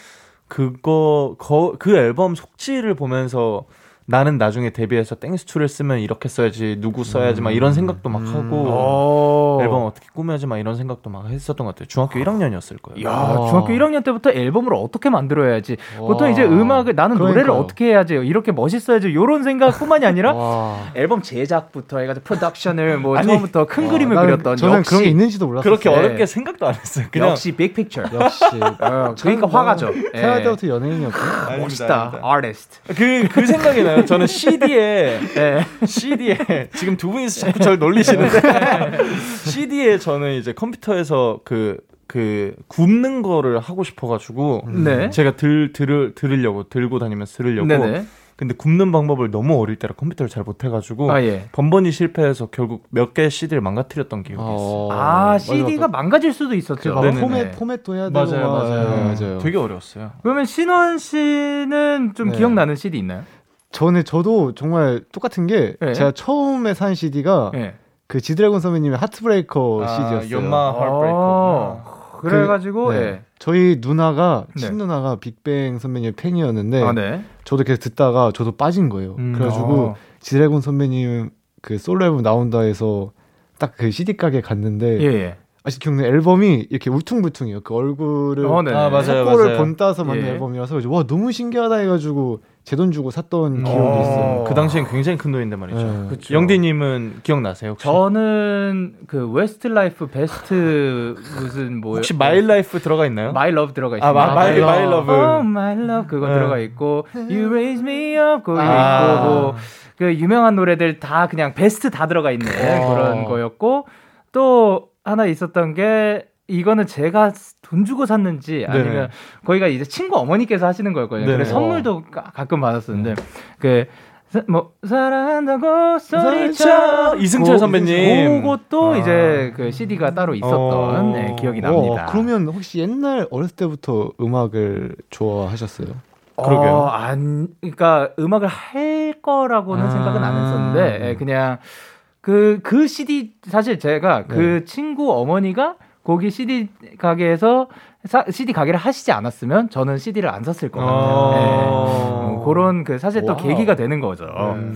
그거 거, 그 앨범 속지를 보면서 나는 나중에 데뷔해서 Thanks to를 쓰면 이렇게 써야지 누구 써야지 막 이런 생각도 막 하고 어. 앨범 어떻게 꾸며야지 막 이런 생각도 막 했었던 것 같아요. 중학교 1학년이었을 거예요. 야, 아. 중학교 1학년 때부터 앨범을 어떻게 만들어야지. 보통 와. 이제 음악을 나는 노래를 그러니까요. 어떻게 해야지 이렇게 멋있어야지 이런 생각뿐만이 아니라 와. 앨범 제작부터 해가지고 프로덕션을 뭐 아니, 처음부터 큰 와, 그림을 그렸던 저는 역시 그런 게 있는지도 몰랐어요. 그렇게 네. 어렵게 생각도 안 했어요. 그냥 역시 big picture. 역시. 어, 그러니까 화가죠. 예. 태어날 때부터 연예인이었구나. 아닙니다, 멋있다. 아닙니다. 아티스트. 그, 그 생각이 나요. 저는 CD에, 예. CD에, 지금 두 분이서 자꾸 저를 놀리시는데, CD에 저는 이제 컴퓨터에서 그, 그, 굽는 거를 하고 싶어가지고, 네. 제가 들, 들을, 들으려고, 들고 다니면서 들으려고. 네네. 근데 굽는 방법을 너무 어릴 때라 컴퓨터를 잘 못해가지고, 아 예. 번번이 실패해서 결국 몇 개의 CD를 망가뜨렸던 기억이 있어요. 어, 아 맞아, CD가 맞아. 망가질 수도 있었죠. 막 네네네. 포맷 포맷도 해야 되고 맞아요, 막, 맞아요. 네, 맞아요. 되게 어려웠어요. 그러면 신원 씨는 좀 네. 기억나는 CD 있나요? 전에 저도 정말 똑같은 게 네. 제가 처음에 산 CD가 예. 그 지드래곤 선배님의 Heartbreaker 아, CD였어요. 연마 Heartbreaker. 어, 그래가지고 네. 예. 저희 누나가 네. 친누나가 빅뱅 선배님의 팬이었는데 아 네. 저도 계속 듣다가 저도 빠진 거예요. 음. 그래가지고 어. 지드래곤 선배님 그 솔로 앨범 나온다 해서 딱 그 CD 가게 갔는데 예. 예. 아직 기억나 앨범이 이렇게 울퉁불퉁해요. 그 얼굴을 어, 네. 아, 맞아요. 를 맞아요. 본 따서 만든 예. 앨범이라서 와 너무 신기하다 해가지고 제 돈 주고 샀던 기억이 어. 있어요. 그 당시엔 굉장히 큰 돈인데 말이죠. 네. 그쵸. 영디님은 기억나세요? 혹시? 저는 그 웨스트 라이프 베스트 무슨 뭐 혹시 My Life 들어가 있나요? My Love 들어가 있어요. 아, 마- My- My Love. Oh, my love 그거 네. 들어가 있고 You raise me up 그거 아. 있고 뭐 그 유명한 노래들 다 그냥 베스트 다 들어가 있는 그런 거였고 또 하나 있었던 게 이거는 제가 돈 주고 샀는지 아니면 네네. 거기가 이제 친구 어머니께서 하시는 거였거든요. 네네. 그래서 선물도 가, 가끔 받았었는데 그 뭐 사랑한다고 소리쳐 이승철 선배님. 그것도 아. 이제 그 CD가 따로 있었던 어. 네, 기억이 납니다. 어, 그러면 혹시 옛날 어렸을 때부터 음악을 좋아하셨어요? 그러게요. 어, 안, 그러니까 음악을 할 거라고는 아. 생각은 안 했었는데 예, 그냥 그 그 CD 사실 제가 그 친구 어머니가 거기 CD 가게에서 사- CD 가게를 하시지 않았으면 저는 CD를 안 샀을 것 같아요. 어. 예. 어, 그런 그 사실 또 와우. 계기가 되는 거죠. 음.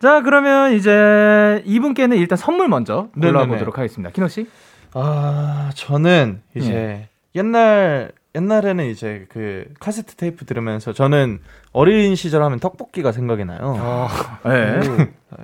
자 그러면 이제 이분께는 일단 선물 먼저. 골라보도록 하겠습니다. 키노 씨. 아, 저는 이제 옛날 옛날에는 이제 그 카세트 테이프 들으면서 저는 어린 시절 하면 떡볶이가 생각이 나요. 네.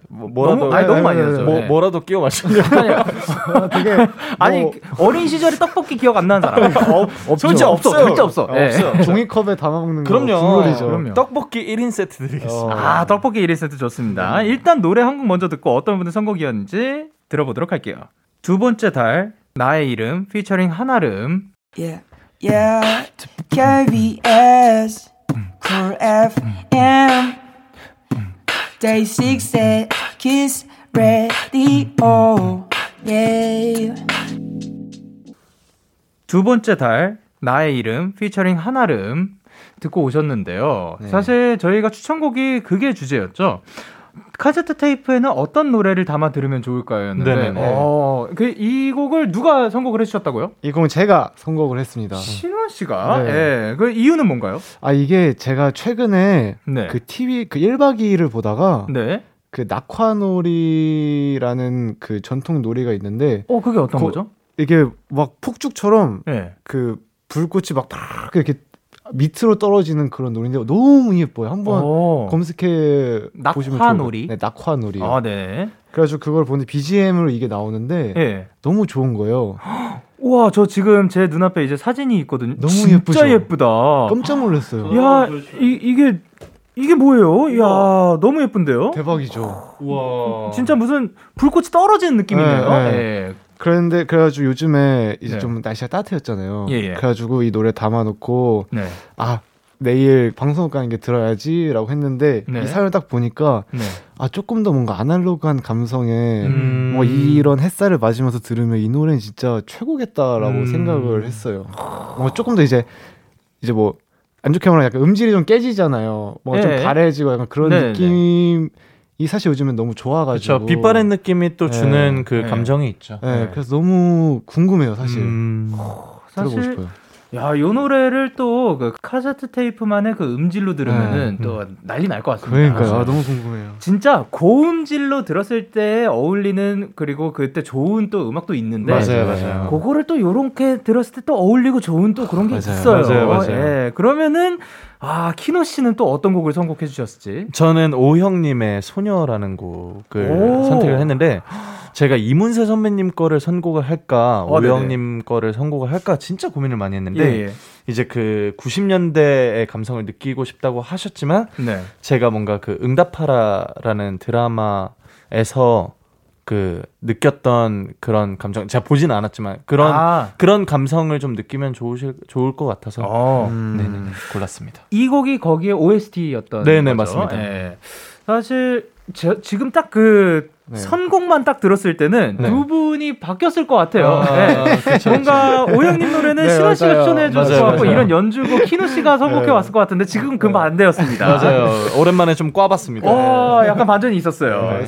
뭐, 뭐라도 너무, 아니, 너무 많이 했죠. 뭐, 네. 뭐라도 끼워 맞추려고. 아, 되게 아니 뭐 어린 시절에 떡볶이 기억 안 나는 사람 없죠. 솔직히 없어. 절대 없어. 어, 예. 없어요. 종이컵에 담아 먹는 거 그럼요. 국룰이죠. 그럼요. 떡볶이 1인 세트 드리겠습니다. 어. 아, 떡볶이 1인 세트 좋습니다. 일단 노래 한 곡 먼저 듣고 어떤 분의 선곡이었는지 들어보도록 할게요. 두 번째 달, 나의 이름, 피처링 한아름. Yeah, yeah. KBS, Cool FM, Day 6 at Kiss Radio. Yeah. 두 번째 달, 나의 이름, 피처링 한아름. 듣고 오셨는데요. 네. 사실 저희가 추천곡이 그게 주제였죠. 카세트 테이프에는 어떤 노래를 담아 들으면 좋을까였는데, 네네네. 어, 그이 곡을 누가 선곡을 해주셨다고요? 이 곡은 제가 선곡을 했습니다. 신원 씨가. 네. 예. 그 이유는 뭔가요? 아 이게 제가 최근에 네. 그 TV 그 1박 2일을 보다가 네. 그 낙화놀이라는 그 전통 놀이가 있는데 어, 그게 어떤 그- 거죠? 이게 막 폭죽처럼 네. 그 불꽃이 막딱 이렇게 밑으로 떨어지는 그런 놀이인데 너무 예뻐요. 한번 어. 검색해 보시면 낙화놀이? 좋을 것- 네, 낙화 놀이요. 아, 네. 그래가지고 그걸 보는데 BGM으로 이게 나오는데 예. 너무 좋은 거예요. 우와, 저 지금 제 눈앞에 이제 사진이 있거든요. 너무 진짜 예쁘죠? 예쁘다. 깜짝 놀랐어요. 야, 이, 이게 이게 뭐예요? 야, 너무 예쁜데요? 대박이죠. 우와. 진짜 무슨 불꽃이 떨어지는 느낌이네요. 네, 네. 예. 그런데 그래가지고 요즘에 이제 네. 좀 날씨가 따뜻해졌잖아요. 예, 예. 그래가지고 이 노래 담아놓고 네. 아 내일 방송 가는 게 들어야지라고 했는데 네. 이 사연을 딱 보니까 네. 아 조금 더 뭔가 아날로그한 감성에 음. 뭐 이런 햇살을 맞으면서 들으면 이 노래는 진짜 최고겠다라고 음. 생각을 했어요. 뭐 조금 더 이제 이제 뭐 안 좋게 말하면 약간 음질이 좀 깨지잖아요. 뭐좀 예. 바래지고 약간 그런 네, 느낌 이이 사실 요즘엔 너무 좋아가지고 그렇죠. 빛바랜 느낌이 또 주는 네. 그 네. 감정이 있죠. 네, 그래서 너무 궁금해요 사실 음. 들어보고 사실 싶어요. 야, 요 노래를 또 그 카세트 테이프만의 그 음질로 들으면은 네. 또 난리 날 것 같습니다. 그러니까요. 아, 너무 궁금해요. 진짜 고음질로 들었을 때 어울리는 그리고 그때 좋은 또 음악도 있는데 맞아요, 맞아요. 그거를 또 요렇게 들었을 때 또 어울리고 좋은 또 그런 게 맞아요. 있어요. 맞아요, 맞아요. 예. 그러면은 아, 키노 씨는 또 어떤 곡을 선곡해 주셨을지? 저는 오형님의 소녀라는 곡을 오. 선택을 했는데 제가 이문세 선배님 거를 선곡을 할까 어, 네네. 오형님 거를 선곡을 할까 진짜 고민을 많이 했는데 예, 예. 이제 그 90년대의 감성을 느끼고 싶다고 하셨지만 네. 제가 뭔가 그 응답하라라는 드라마에서 그 느꼈던 그런 감정 제가 보지는 않았지만 그런 아. 그런 감성을 좀 느끼면 좋으실 좋을 것 같아서 어. 음. 네네 골랐습니다. 이 곡이 거기에 OST였던 네네, 거죠? 맞습니다. 예. 사실 저, 지금 딱그 네. 선곡만 딱 들었을 때는 네. 두 분이 바뀌었을 것 같아요. 아, 예. 그쵸, 뭔가 오영님 노래는 네, 신원 씨가. 추천해 줄것 같고 맞아요. 이런 연주곡 키노 씨가 선곡해 네. 왔을 것 같은데 지금 그 반대였습니다. 맞아요. 오랜만에 좀 꽈봤습니다. 와, 약간 반전이 있었어요.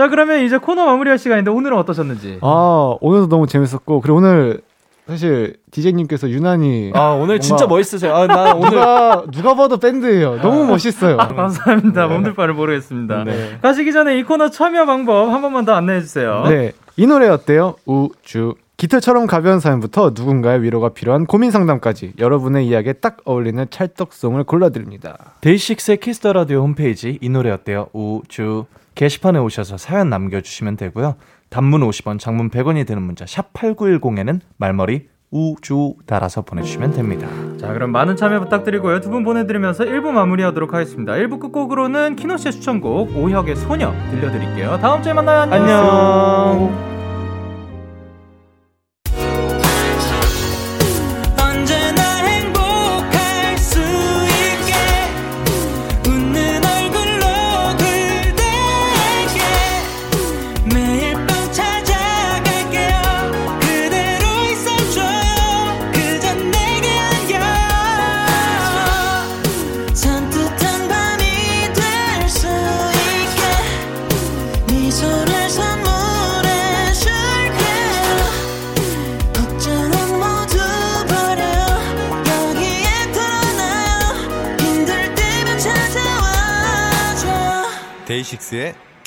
네. 자, 그러면 이제 코너 마무리할 시간인데 오늘은 어떠셨는지? 아 오늘도 너무 재밌었고 그리고 오늘 사실 디제이님께서 유난히 아 오늘 진짜 멋있으세요. 아, 나 오늘 누가 누가 봐도 밴드예요. 너무 멋있어요. 아, 감사합니다. 몸둘 바를 모르겠습니다. 네. 가시기 전에 이 코너 참여 방법 한 번만 더 안내해 주세요. 네, 이 노래 어때요? 우주. 깃털처럼 가벼운 사연부터 누군가의 위로가 필요한 고민 상담까지 여러분의 이야기에 딱 어울리는 찰떡송을 골라드립니다. 데이식스의 키스 더 라디오 홈페이지 이 노래 어때요? 우주 게시판에 오셔서 사연 남겨주시면 되고요. 단문 50원, 장문 100원이 드는 문자 샵 #8910에는 말머리 우주 달아서 보내주시면 됩니다. 자, 그럼 많은 참여 부탁드리고요. 두 분 보내드리면서 1부 마무리하도록 하겠습니다. 1부 끝곡으로는 키노 씨의 추천곡 오혁의 소녀 들려드릴게요. 다음 주에 만나요. 안녕. 안녕.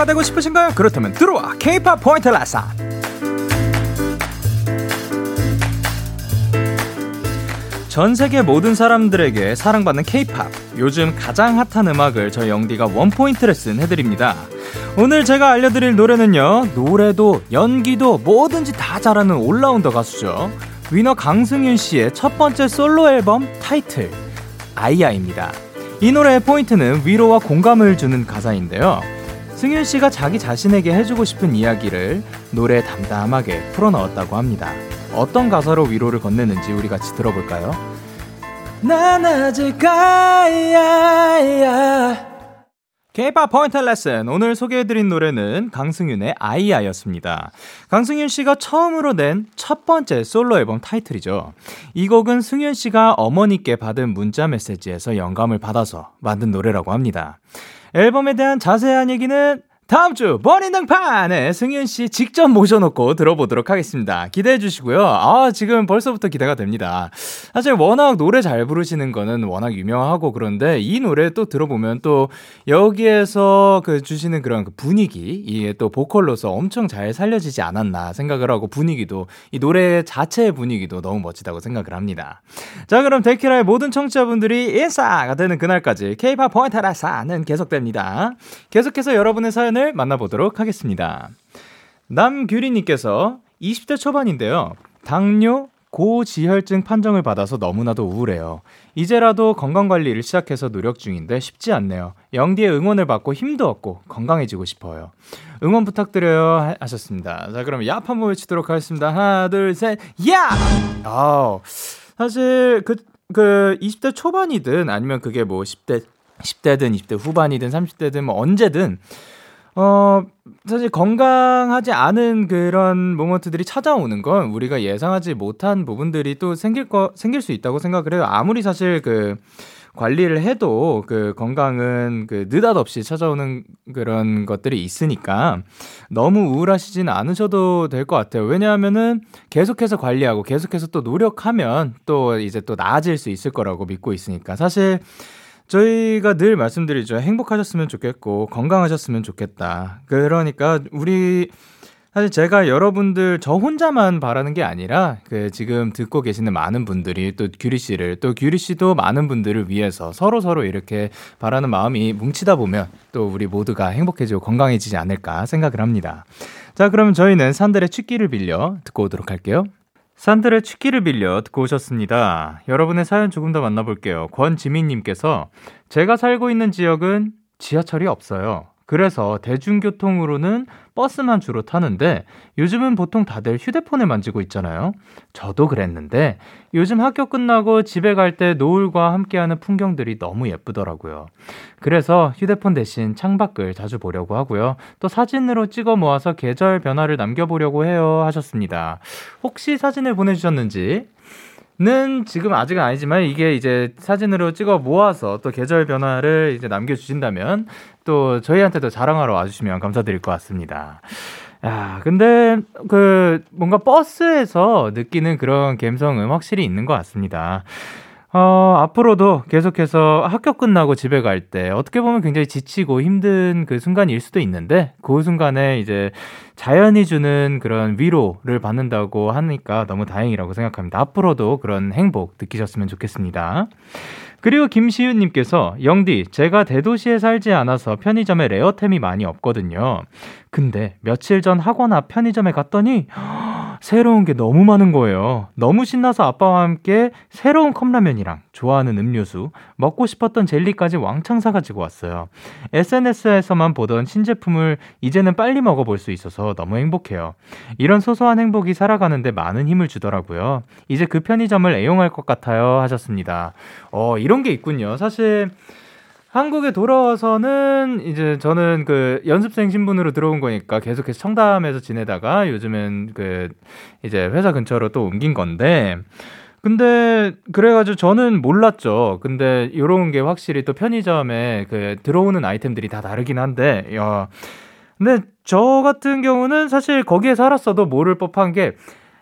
인싸가 되고 싶으신가요? 그렇다면 들어와 K-pop 포인트 레슨. 전 세계 모든 사람들에게 사랑받는 K-pop. 요즘 가장 핫한 음악을 저희 영디가 원 포인트 레슨 해드립니다. 오늘 제가 알려드릴 노래는요, 노래도 연기도 뭐든지 다 잘하는 올라운더 가수죠. 위너 강승윤 씨의 첫 번째 솔로 앨범 타이틀, 아이야입니다. 이 노래의 포인트는 위로와 공감을 주는 가사인데요. 승윤 씨가 자기 자신에게 해주고 싶은 이야기를 노래에 담담하게 풀어 넣었다고 합니다. 어떤 가사로 위로를 건네는지 우리 같이 들어볼까요? 난 아직 아이야 K-pop 포인트 레슨 오늘 소개해드린 노래는 강승윤의 아이아였습니다. 강승윤 씨가 처음으로 낸 첫 번째 솔로 앨범 타이틀이죠. 이 곡은 승윤 씨가 어머니께 받은 문자 메시지에서 영감을 받아서 만든 노래라고 합니다. 앨범에 대한 자세한 얘기는 다음 주 버닝 등판에 승윤 씨 직접 모셔놓고 들어보도록 하겠습니다. 기대해 주시고요. 아, 지금 벌써부터 기대가 됩니다. 사실 워낙 노래 잘 부르시는 거는 워낙 유명하고 그런데 이 노래 또 들어보면 또 여기에서 그 주시는 그런 그 분위기, 이게 또 보컬로서 엄청 잘 살려지지 않았나 생각을 하고 분위기도 이 노래 자체의 분위기도 너무 멋지다고 생각을 합니다. 자, 그럼 데키라의 모든 청취자분들이 인싸가 되는 그날까지 K-pop 포인트 라사는 계속됩니다. 계속해서 여러분의 사연을 만나보도록 하겠습니다. 남규리님께서 20대 초반인데요. 당뇨, 고지혈증 판정을 받아서 너무나도 우울해요. 이제라도 건강관리를 시작해서 노력 중인데 쉽지 않네요. 영디의 응원을 받고 힘도 얻고 건강해지고 싶어요. 응원 부탁드려요. 하셨습니다. 자, 그럼 얍 한번 외치도록 하겠습니다. 하나, 둘, 셋, 야! 아우, 사실 그, 그 20대 초반이든 아니면 그게 뭐 10대, 10대든 20대 후반이든 30대든 뭐 언제든 어, 사실 건강하지 않은 그런 모먼트들이 찾아오는 건 우리가 예상하지 못한 부분들이 또 생길 거, 생길 수 있다고 생각을 해요. 아무리 사실 그, 관리를 해도 그 건강은 그 느닷없이 찾아오는 그런 것들이 있으니까 너무 우울하시진 않으셔도 될 것 같아요. 왜냐하면은 계속해서 관리하고 계속해서 또 노력하면 또 이제 또 나아질 수 있을 거라고 믿고 있으니까 사실 저희가 늘 말씀드리죠. 행복하셨으면 좋겠고 건강하셨으면 좋겠다. 그러니까 우리 사실 제가 여러분들 저 혼자만 바라는 게 아니라 그 지금 듣고 계시는 많은 분들이 또 규리 씨를 또 규리 씨도 많은 분들을 위해서 서로 서로 이렇게 바라는 마음이 뭉치다 보면 또 우리 모두가 행복해지고 건강해지지 않을까 생각을 합니다. 자, 그럼 저희는 산들의 취기를 빌려 듣고 오도록 할게요. 산들의 취기를 빌려 듣고 오셨습니다. 여러분의 사연 조금 더 만나볼게요. 권지민님께서 제가 살고 있는 지역은 지하철이 없어요. 그래서 대중교통으로는 버스만 주로 타는데 요즘은 보통 다들 휴대폰을 만지고 있잖아요. 저도 그랬는데 요즘 학교 끝나고 집에 갈 때 노을과 함께하는 풍경들이 너무 예쁘더라고요. 그래서 휴대폰 대신 창밖을 자주 보려고 하고요. 또 사진으로 찍어 모아서 계절 변화를 남겨보려고 해요 하셨습니다. 혹시 사진을 보내주셨는지 는 지금 아직은 아니지만 이게 이제 사진으로 찍어 모아서 또 계절 변화를 이제 남겨주신다면 또 저희한테도 자랑하러 와주시면 감사드릴 것 같습니다. 야, 근데 그 뭔가 버스에서 느끼는 그런 감성은 확실히 있는 것 같습니다. 어, 앞으로도 계속해서 학교 끝나고 집에 갈 때 어떻게 보면 굉장히 지치고 힘든 그 순간일 수도 있는데 그 순간에 이제 자연이 주는 그런 위로를 받는다고 하니까 너무 다행이라고 생각합니다. 앞으로도 그런 행복 느끼셨으면 좋겠습니다. 그리고 김시윤님께서 영디 제가 대도시에 살지 않아서 편의점에 레어템이 많이 없거든요. 근데 며칠 전 학원 앞 편의점에 갔더니 새로운 게 너무 많은 거예요. 너무 신나서 아빠와 함께 새로운 컵라면이랑 좋아하는 음료수, 먹고 싶었던 젤리까지 왕창 사가지고 왔어요. SNS에서만 보던 신제품을 이제는 빨리 먹어볼 수 있어서 너무 행복해요. 이런 소소한 행복이 살아가는데 많은 힘을 주더라고요. 이제 그 편의점을 애용할 것 같아요. 하셨습니다. 어, 이런 게 있군요. 사실, 한국에 돌아와서는 이제 저는 그 연습생 신분으로 들어온 거니까 계속해서 청담에서 지내다가 요즘은 그 이제 회사 근처로 또 옮긴 건데 근데 그래가지고 저는 몰랐죠. 근데 요런 게 확실히 또 편의점에 그 들어오는 아이템들이 다 다르긴 한데 야 근데 저 같은 경우는 사실 거기에 살았어도 모를 법한 게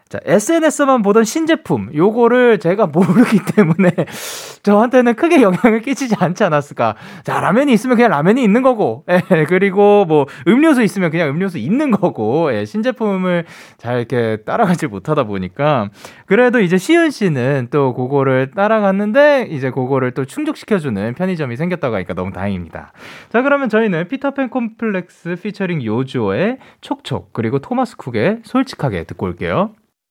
자, SNS만 보던 신제품, 요거를 제가 모르기 때문에 저한테는 크게 영향을 끼치지 않지 않았을까. 자, 라면이 있으면 그냥 라면이 있는 거고, 예, 그리고 뭐 음료수 있으면 그냥 음료수 있는 거고, 예, 신제품을 잘 이렇게 따라가지 못하다 보니까 그래도 이제 시은 씨는 또 그거를 따라갔는데 이제 그거를 또 충족시켜주는 편의점이 생겼다고 하니까 너무 다행입니다. 자, 그러면 저희는 피터팬 콤플렉스 피처링 요조의 촉촉, 그리고 토마스 쿡의 솔직하게 듣고 올게요.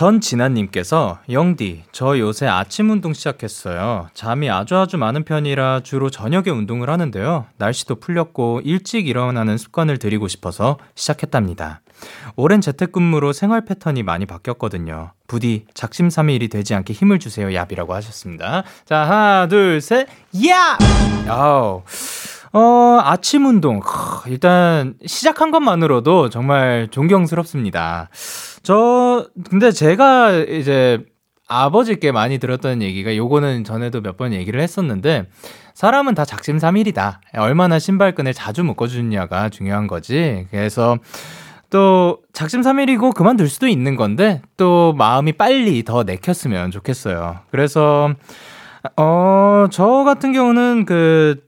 전진아님께서 영디 저 요새 아침 운동 시작했어요. 잠이 아주 아주 많은 편이라 주로 저녁에 운동을 하는데요. 날씨도 풀렸고 일찍 일어나는 습관을 들이고 싶어서 시작했답니다. 오랜 재택근무로 생활 패턴이 많이 바뀌었거든요. 부디 작심삼일이 되지 않게 힘을 주세요. 얍이라고 하셨습니다. 자 하나 둘셋 얍. 아우. 어, 아침 운동. 크, 일단 시작한 것만으로도 정말 존경스럽습니다. 저 근데 제가 이제 아버지께 많이 들었던 얘기가 요거는 전에도 몇 번 얘기를 했었는데 사람은 다 작심삼일이다. 얼마나 신발끈을 자주 묶어주느냐가 중요한 거지. 그래서 또 작심삼일이고 그만둘 수도 있는 건데 또 마음이 빨리 더 내켰으면 좋겠어요. 그래서 어, 저 같은 경우는 그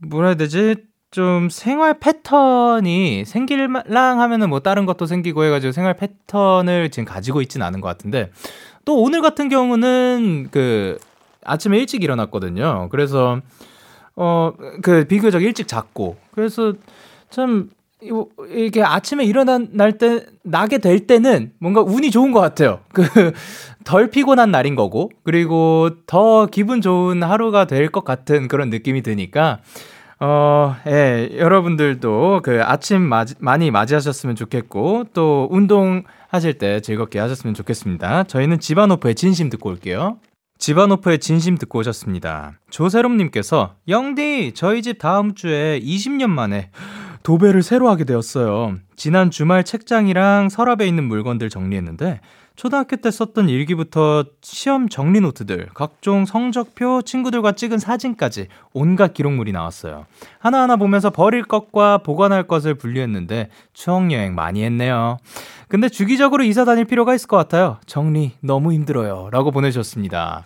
뭐라 해야 되지? 좀 생활 패턴이 생길랑 하면은 뭐 다른 것도 생기고 해가지고 생활 패턴을 지금 가지고 있진 않은 것 같은데 또 오늘 같은 경우는 그 아침에 일찍 일어났거든요. 그래서 어 그 비교적 일찍 잤고 그래서 참 이게 아침에 일어날 때 나게 될 때는 뭔가 운이 좋은 것 같아요. 그 덜 피곤한 날인 거고 그리고 더 기분 좋은 하루가 될 것 같은 그런 느낌이 드니까 어, 예, 여러분들도 그 아침 맞이, 많이 맞이하셨으면 좋겠고, 또 운동 하실 때 즐겁게 하셨으면 좋겠습니다. 저희는 지바노프의 진심 듣고 올게요. 지바노프의 진심 듣고 오셨습니다. 조세롬님께서, 영디, 저희 집 다음 주에 20년 만에 도배를 새로 하게 되었어요. 지난 주말 책장이랑 서랍에 있는 물건들 정리했는데, 초등학교 때 썼던 일기부터 시험 정리 노트들, 각종 성적표, 친구들과 찍은 사진까지 온갖 기록물이 나왔어요. 하나하나 보면서 버릴 것과 보관할 것을 분류했는데 추억 여행 많이 했네요. 근데 주기적으로 이사 다닐 필요가 있을 것 같아요. 정리 너무 힘들어요. 라고 보내주셨습니다.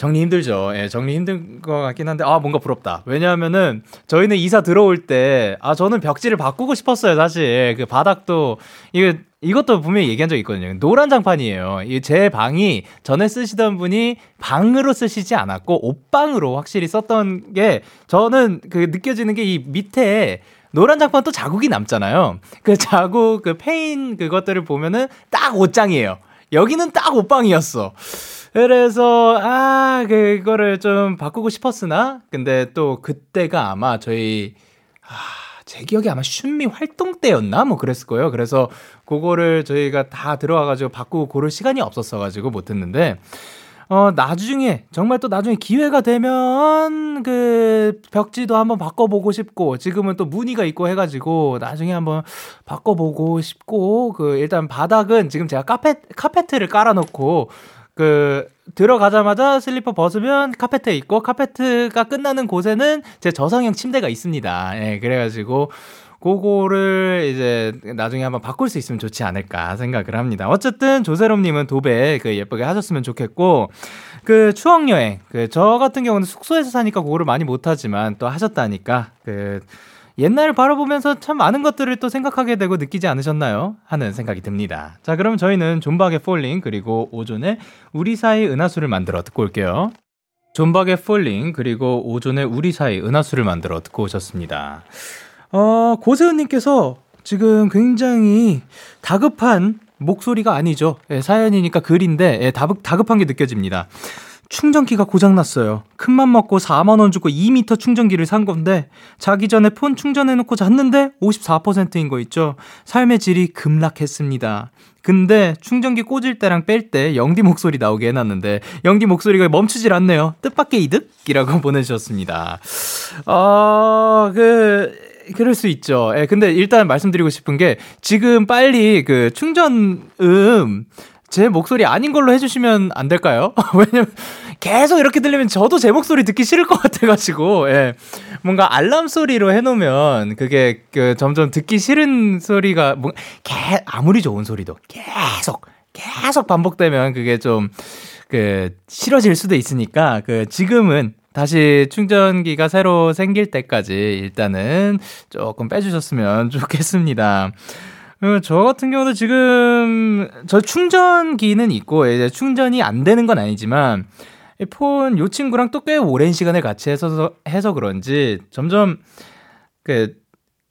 정리 힘들죠. 예, 정리 힘든 것 같긴 한데, 아, 뭔가 부럽다. 왜냐하면은, 저희는 이사 들어올 때, 아, 저는 벽지를 바꾸고 싶었어요, 사실. 그 바닥도, 이거, 이것도 분명히 얘기한 적 있거든요. 노란 장판이에요. 제 방이 전에 쓰시던 분이 방으로 쓰시지 않았고, 옷방으로 확실히 썼던 게, 저는 그 느껴지는 게 이 밑에, 노란 장판 또 자국이 남잖아요. 그 자국, 그 패인 그것들을 보면은 딱 옷장이에요. 여기는 딱 옷방이었어. 그래서 아 그거를 좀 바꾸고 싶었으나 근데 또 그때가 아마 저희 아, 제 기억에 아마 Shoot Me 활동 때였나 뭐 그랬을 거예요. 그래서 그거를 저희가 다 들어와가지고 바꾸고 고를 시간이 없었어가지고 못 했는데 어 나중에 정말 또 나중에 기회가 되면 그 벽지도 한번 바꿔보고 싶고 지금은 또 무늬가 있고 해가지고 나중에 한번 바꿔보고 싶고 그 일단 바닥은 지금 제가 카페 카페트를 깔아놓고 그 들어가자마자 슬리퍼 벗으면 카페트에 있고 카페트가 끝나는 곳에는 제 저상형 침대가 있습니다. 예, 그래가지고 그거를 이제 나중에 한번 바꿀 수 있으면 좋지 않을까 생각을 합니다. 어쨌든 조세롬님은 도배 그 예쁘게 하셨으면 좋겠고 그 추억 여행 그 저 같은 경우는 숙소에서 사니까 그거를 많이 못하지만 또 하셨다니까 그 옛날을 바라보면서 참 많은 것들을 또 생각하게 되고 느끼지 않으셨나요? 하는 생각이 듭니다. 자, 그럼 저희는 존박의 Falling 그리고 오존의 우리 사이 은하수를 만들어 듣고 올게요. 존박의 Falling 그리고 오존의 우리 사이 은하수를 만들어 듣고 오셨습니다. 어, 고세훈님께서 지금 굉장히 다급한 목소리가 아니죠. 예, 사연이니까 글인데 예, 다급, 다급한 게 느껴집니다. 충전기가 고장났어요. 큰맘 먹고 4만원 주고 2미터 충전기를 산 건데, 자기 전에 폰 충전해놓고 잤는데 54%인 거 있죠. 삶의 질이 급락했습니다. 근데 충전기 꽂을 때랑 뺄 때 영디 목소리 나오게 해놨는데, 영디 목소리가 멈추질 않네요. 뜻밖의 이득이라고 보내주셨습니다. 어, 그, 그럴 수 있죠. 예, 근데 일단 말씀드리고 싶은 게, 지금 빨리 그 충전음, 제 목소리 아닌 걸로 해주시면 안 될까요? 왜냐면 계속 이렇게 들리면 저도 제 목소리 듣기 싫을 것 같아가지고, 예. 뭔가 알람 소리로 해놓으면 그게 그 점점 듣기 싫은 소리가, 뭐, 개, 아무리 좋은 소리도 계속, 계속 반복되면 그게 좀, 그, 싫어질 수도 있으니까, 그, 지금은 다시 충전기가 새로 생길 때까지 일단은 조금 빼주셨으면 좋겠습니다. 저 같은 경우도 지금 저 충전기는 있고 이제 충전이 안 되는 건 아니지만 폰 요 친구랑 또 꽤 오랜 시간을 같이 해서 해서 그런지 점점 그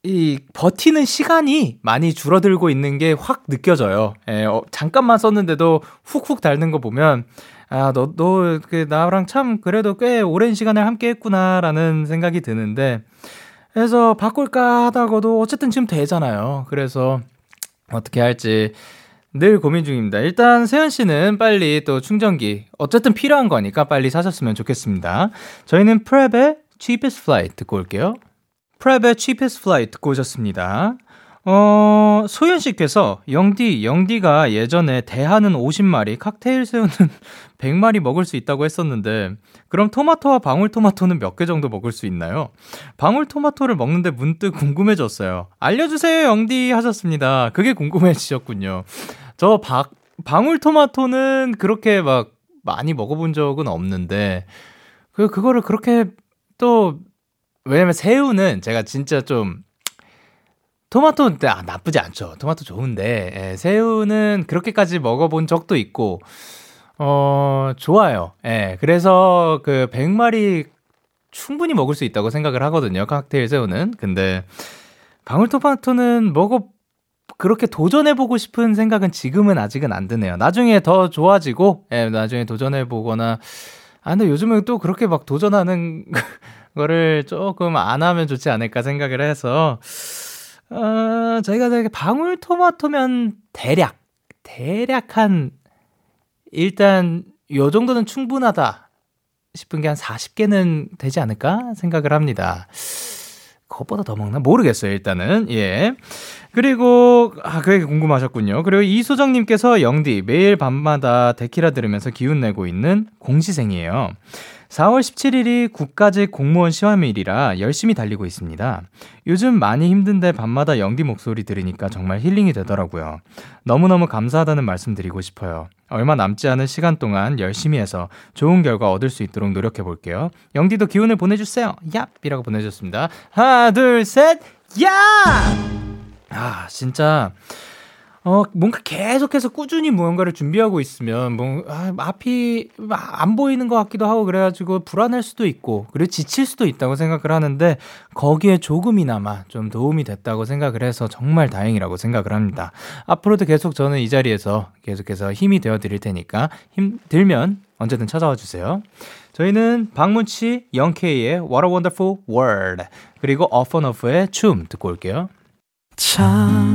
이 버티는 시간이 많이 줄어들고 있는 게 확 느껴져요. 예, 어, 잠깐만 썼는데도 훅훅 닳는 거 보면 아, 너, 너, 그, 나랑 참, 그래도 꽤 오랜 시간을 함께 했구나라는 생각이 드는데, 그래서 바꿀까 하다가도 어쨌든 지금 되잖아요. 그래서 어떻게 할지 늘 고민 중입니다. 일단 세현 씨는 빨리 또 충전기 어쨌든 필요한 거니까 빨리 사셨으면 좋겠습니다. 저희는 프랩의 Cheapest Flight 듣고 올게요. 프랩의 Cheapest Flight 듣고 오셨습니다. 어, 소연 씨께서 영디, 영디가 예전에 대하는 50마리, 칵테일 새우는 100마리 먹을 수 있다고 했었는데 그럼 토마토와 방울토마토는 몇 개 정도 먹을 수 있나요? 방울토마토를 먹는데 문득 궁금해졌어요. 알려주세요, 영디 하셨습니다. 그게 궁금해지셨군요. 저 바, 방울토마토는 그렇게 막 많이 먹어본 적은 없는데 그 그거를 그렇게 또 왜냐면 새우는 제가 진짜 좀 토마토 아, 나쁘지 않죠. 토마토 좋은데 예, 새우는 그렇게까지 먹어본 적도 있고 어 좋아요. 예, 그래서 그 100마리 충분히 먹을 수 있다고 생각을 하거든요. 칵테일 새우는. 근데 방울토마토는 먹어 그렇게 도전해보고 싶은 생각은 지금은 아직은 안 드네요. 나중에 더 좋아지고, 예, 나중에 도전해보거나, 아, 근데 요즘은 또 그렇게 막 도전하는 거를 조금 안 하면 좋지 않을까 생각을 해서, 어, 저희가 방울토마토면 대략, 대략 한, 일단, 요 정도는 충분하다 싶은 게 한 40개는 되지 않을까 생각을 합니다. 그것보다 더 먹나? 모르겠어요, 일단은. 예. 그리고, 아, 그게 궁금하셨군요. 그리고 이소정님께서 영디, 매일 밤마다 데키라 들으면서 기운 내고 있는 공시생이에요. 4월 17일이 국가직 공무원 시험일이라 열심히 달리고 있습니다. 요즘 많이 힘든데 밤마다 영디 목소리 들으니까 정말 힐링이 되더라고요. 너무너무 감사하다는 말씀 드리고 싶어요. 얼마 남지 않은 시간 동안 열심히 해서 좋은 결과 얻을 수 있도록 노력해 볼게요. 영디도 기운을 보내주세요. 얍! 이라고 보내주셨습니다. 하나, 둘, 셋, 야! 아, 진짜. 어, 뭔가 계속해서 꾸준히 무언가를 준비하고 있으면, 뭐, 아, 앞이 안 보이는 것 같기도 하고, 그래가지고 불안할 수도 있고, 그리고 지칠 수도 있다고 생각을 하는데, 거기에 조금이나마 좀 도움이 됐다고 생각을 해서 정말 다행이라고 생각을 합니다. 앞으로도 계속 저는 이 자리에서 계속해서 힘이 되어 드릴 테니까, 힘 들면 언제든 찾아와 주세요. 저희는 박문치, 영케이의 What a Wonderful World, 그리고 어퍼너프의 춤 듣고 올게요. 참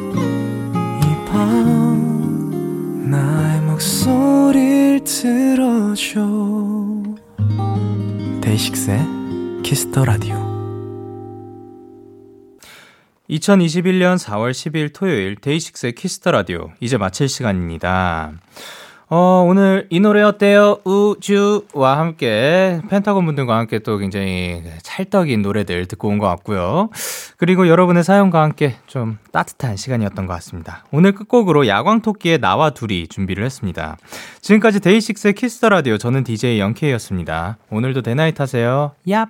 나의 목소리를 들어줘. 데이식스의 키스 더 라디오 2021년 4월 10일 토요일 데이식스의 키스 더 라디오 이제 마칠 시간입니다. 어, 오늘 이 노래 어때요? 우주와 함께 펜타곤 분들과 함께 또 굉장히 찰떡인 노래들 듣고 온 것 같고요. 그리고 여러분의 사연과 함께 좀 따뜻한 시간이었던 것 같습니다. 오늘 끝곡으로 야광토끼의 나와 둘이 준비를 했습니다. 지금까지 데이식스의 키스 더 라디오 저는 DJ 영케이였습니다. 오늘도 데나잇 하세요. 얍!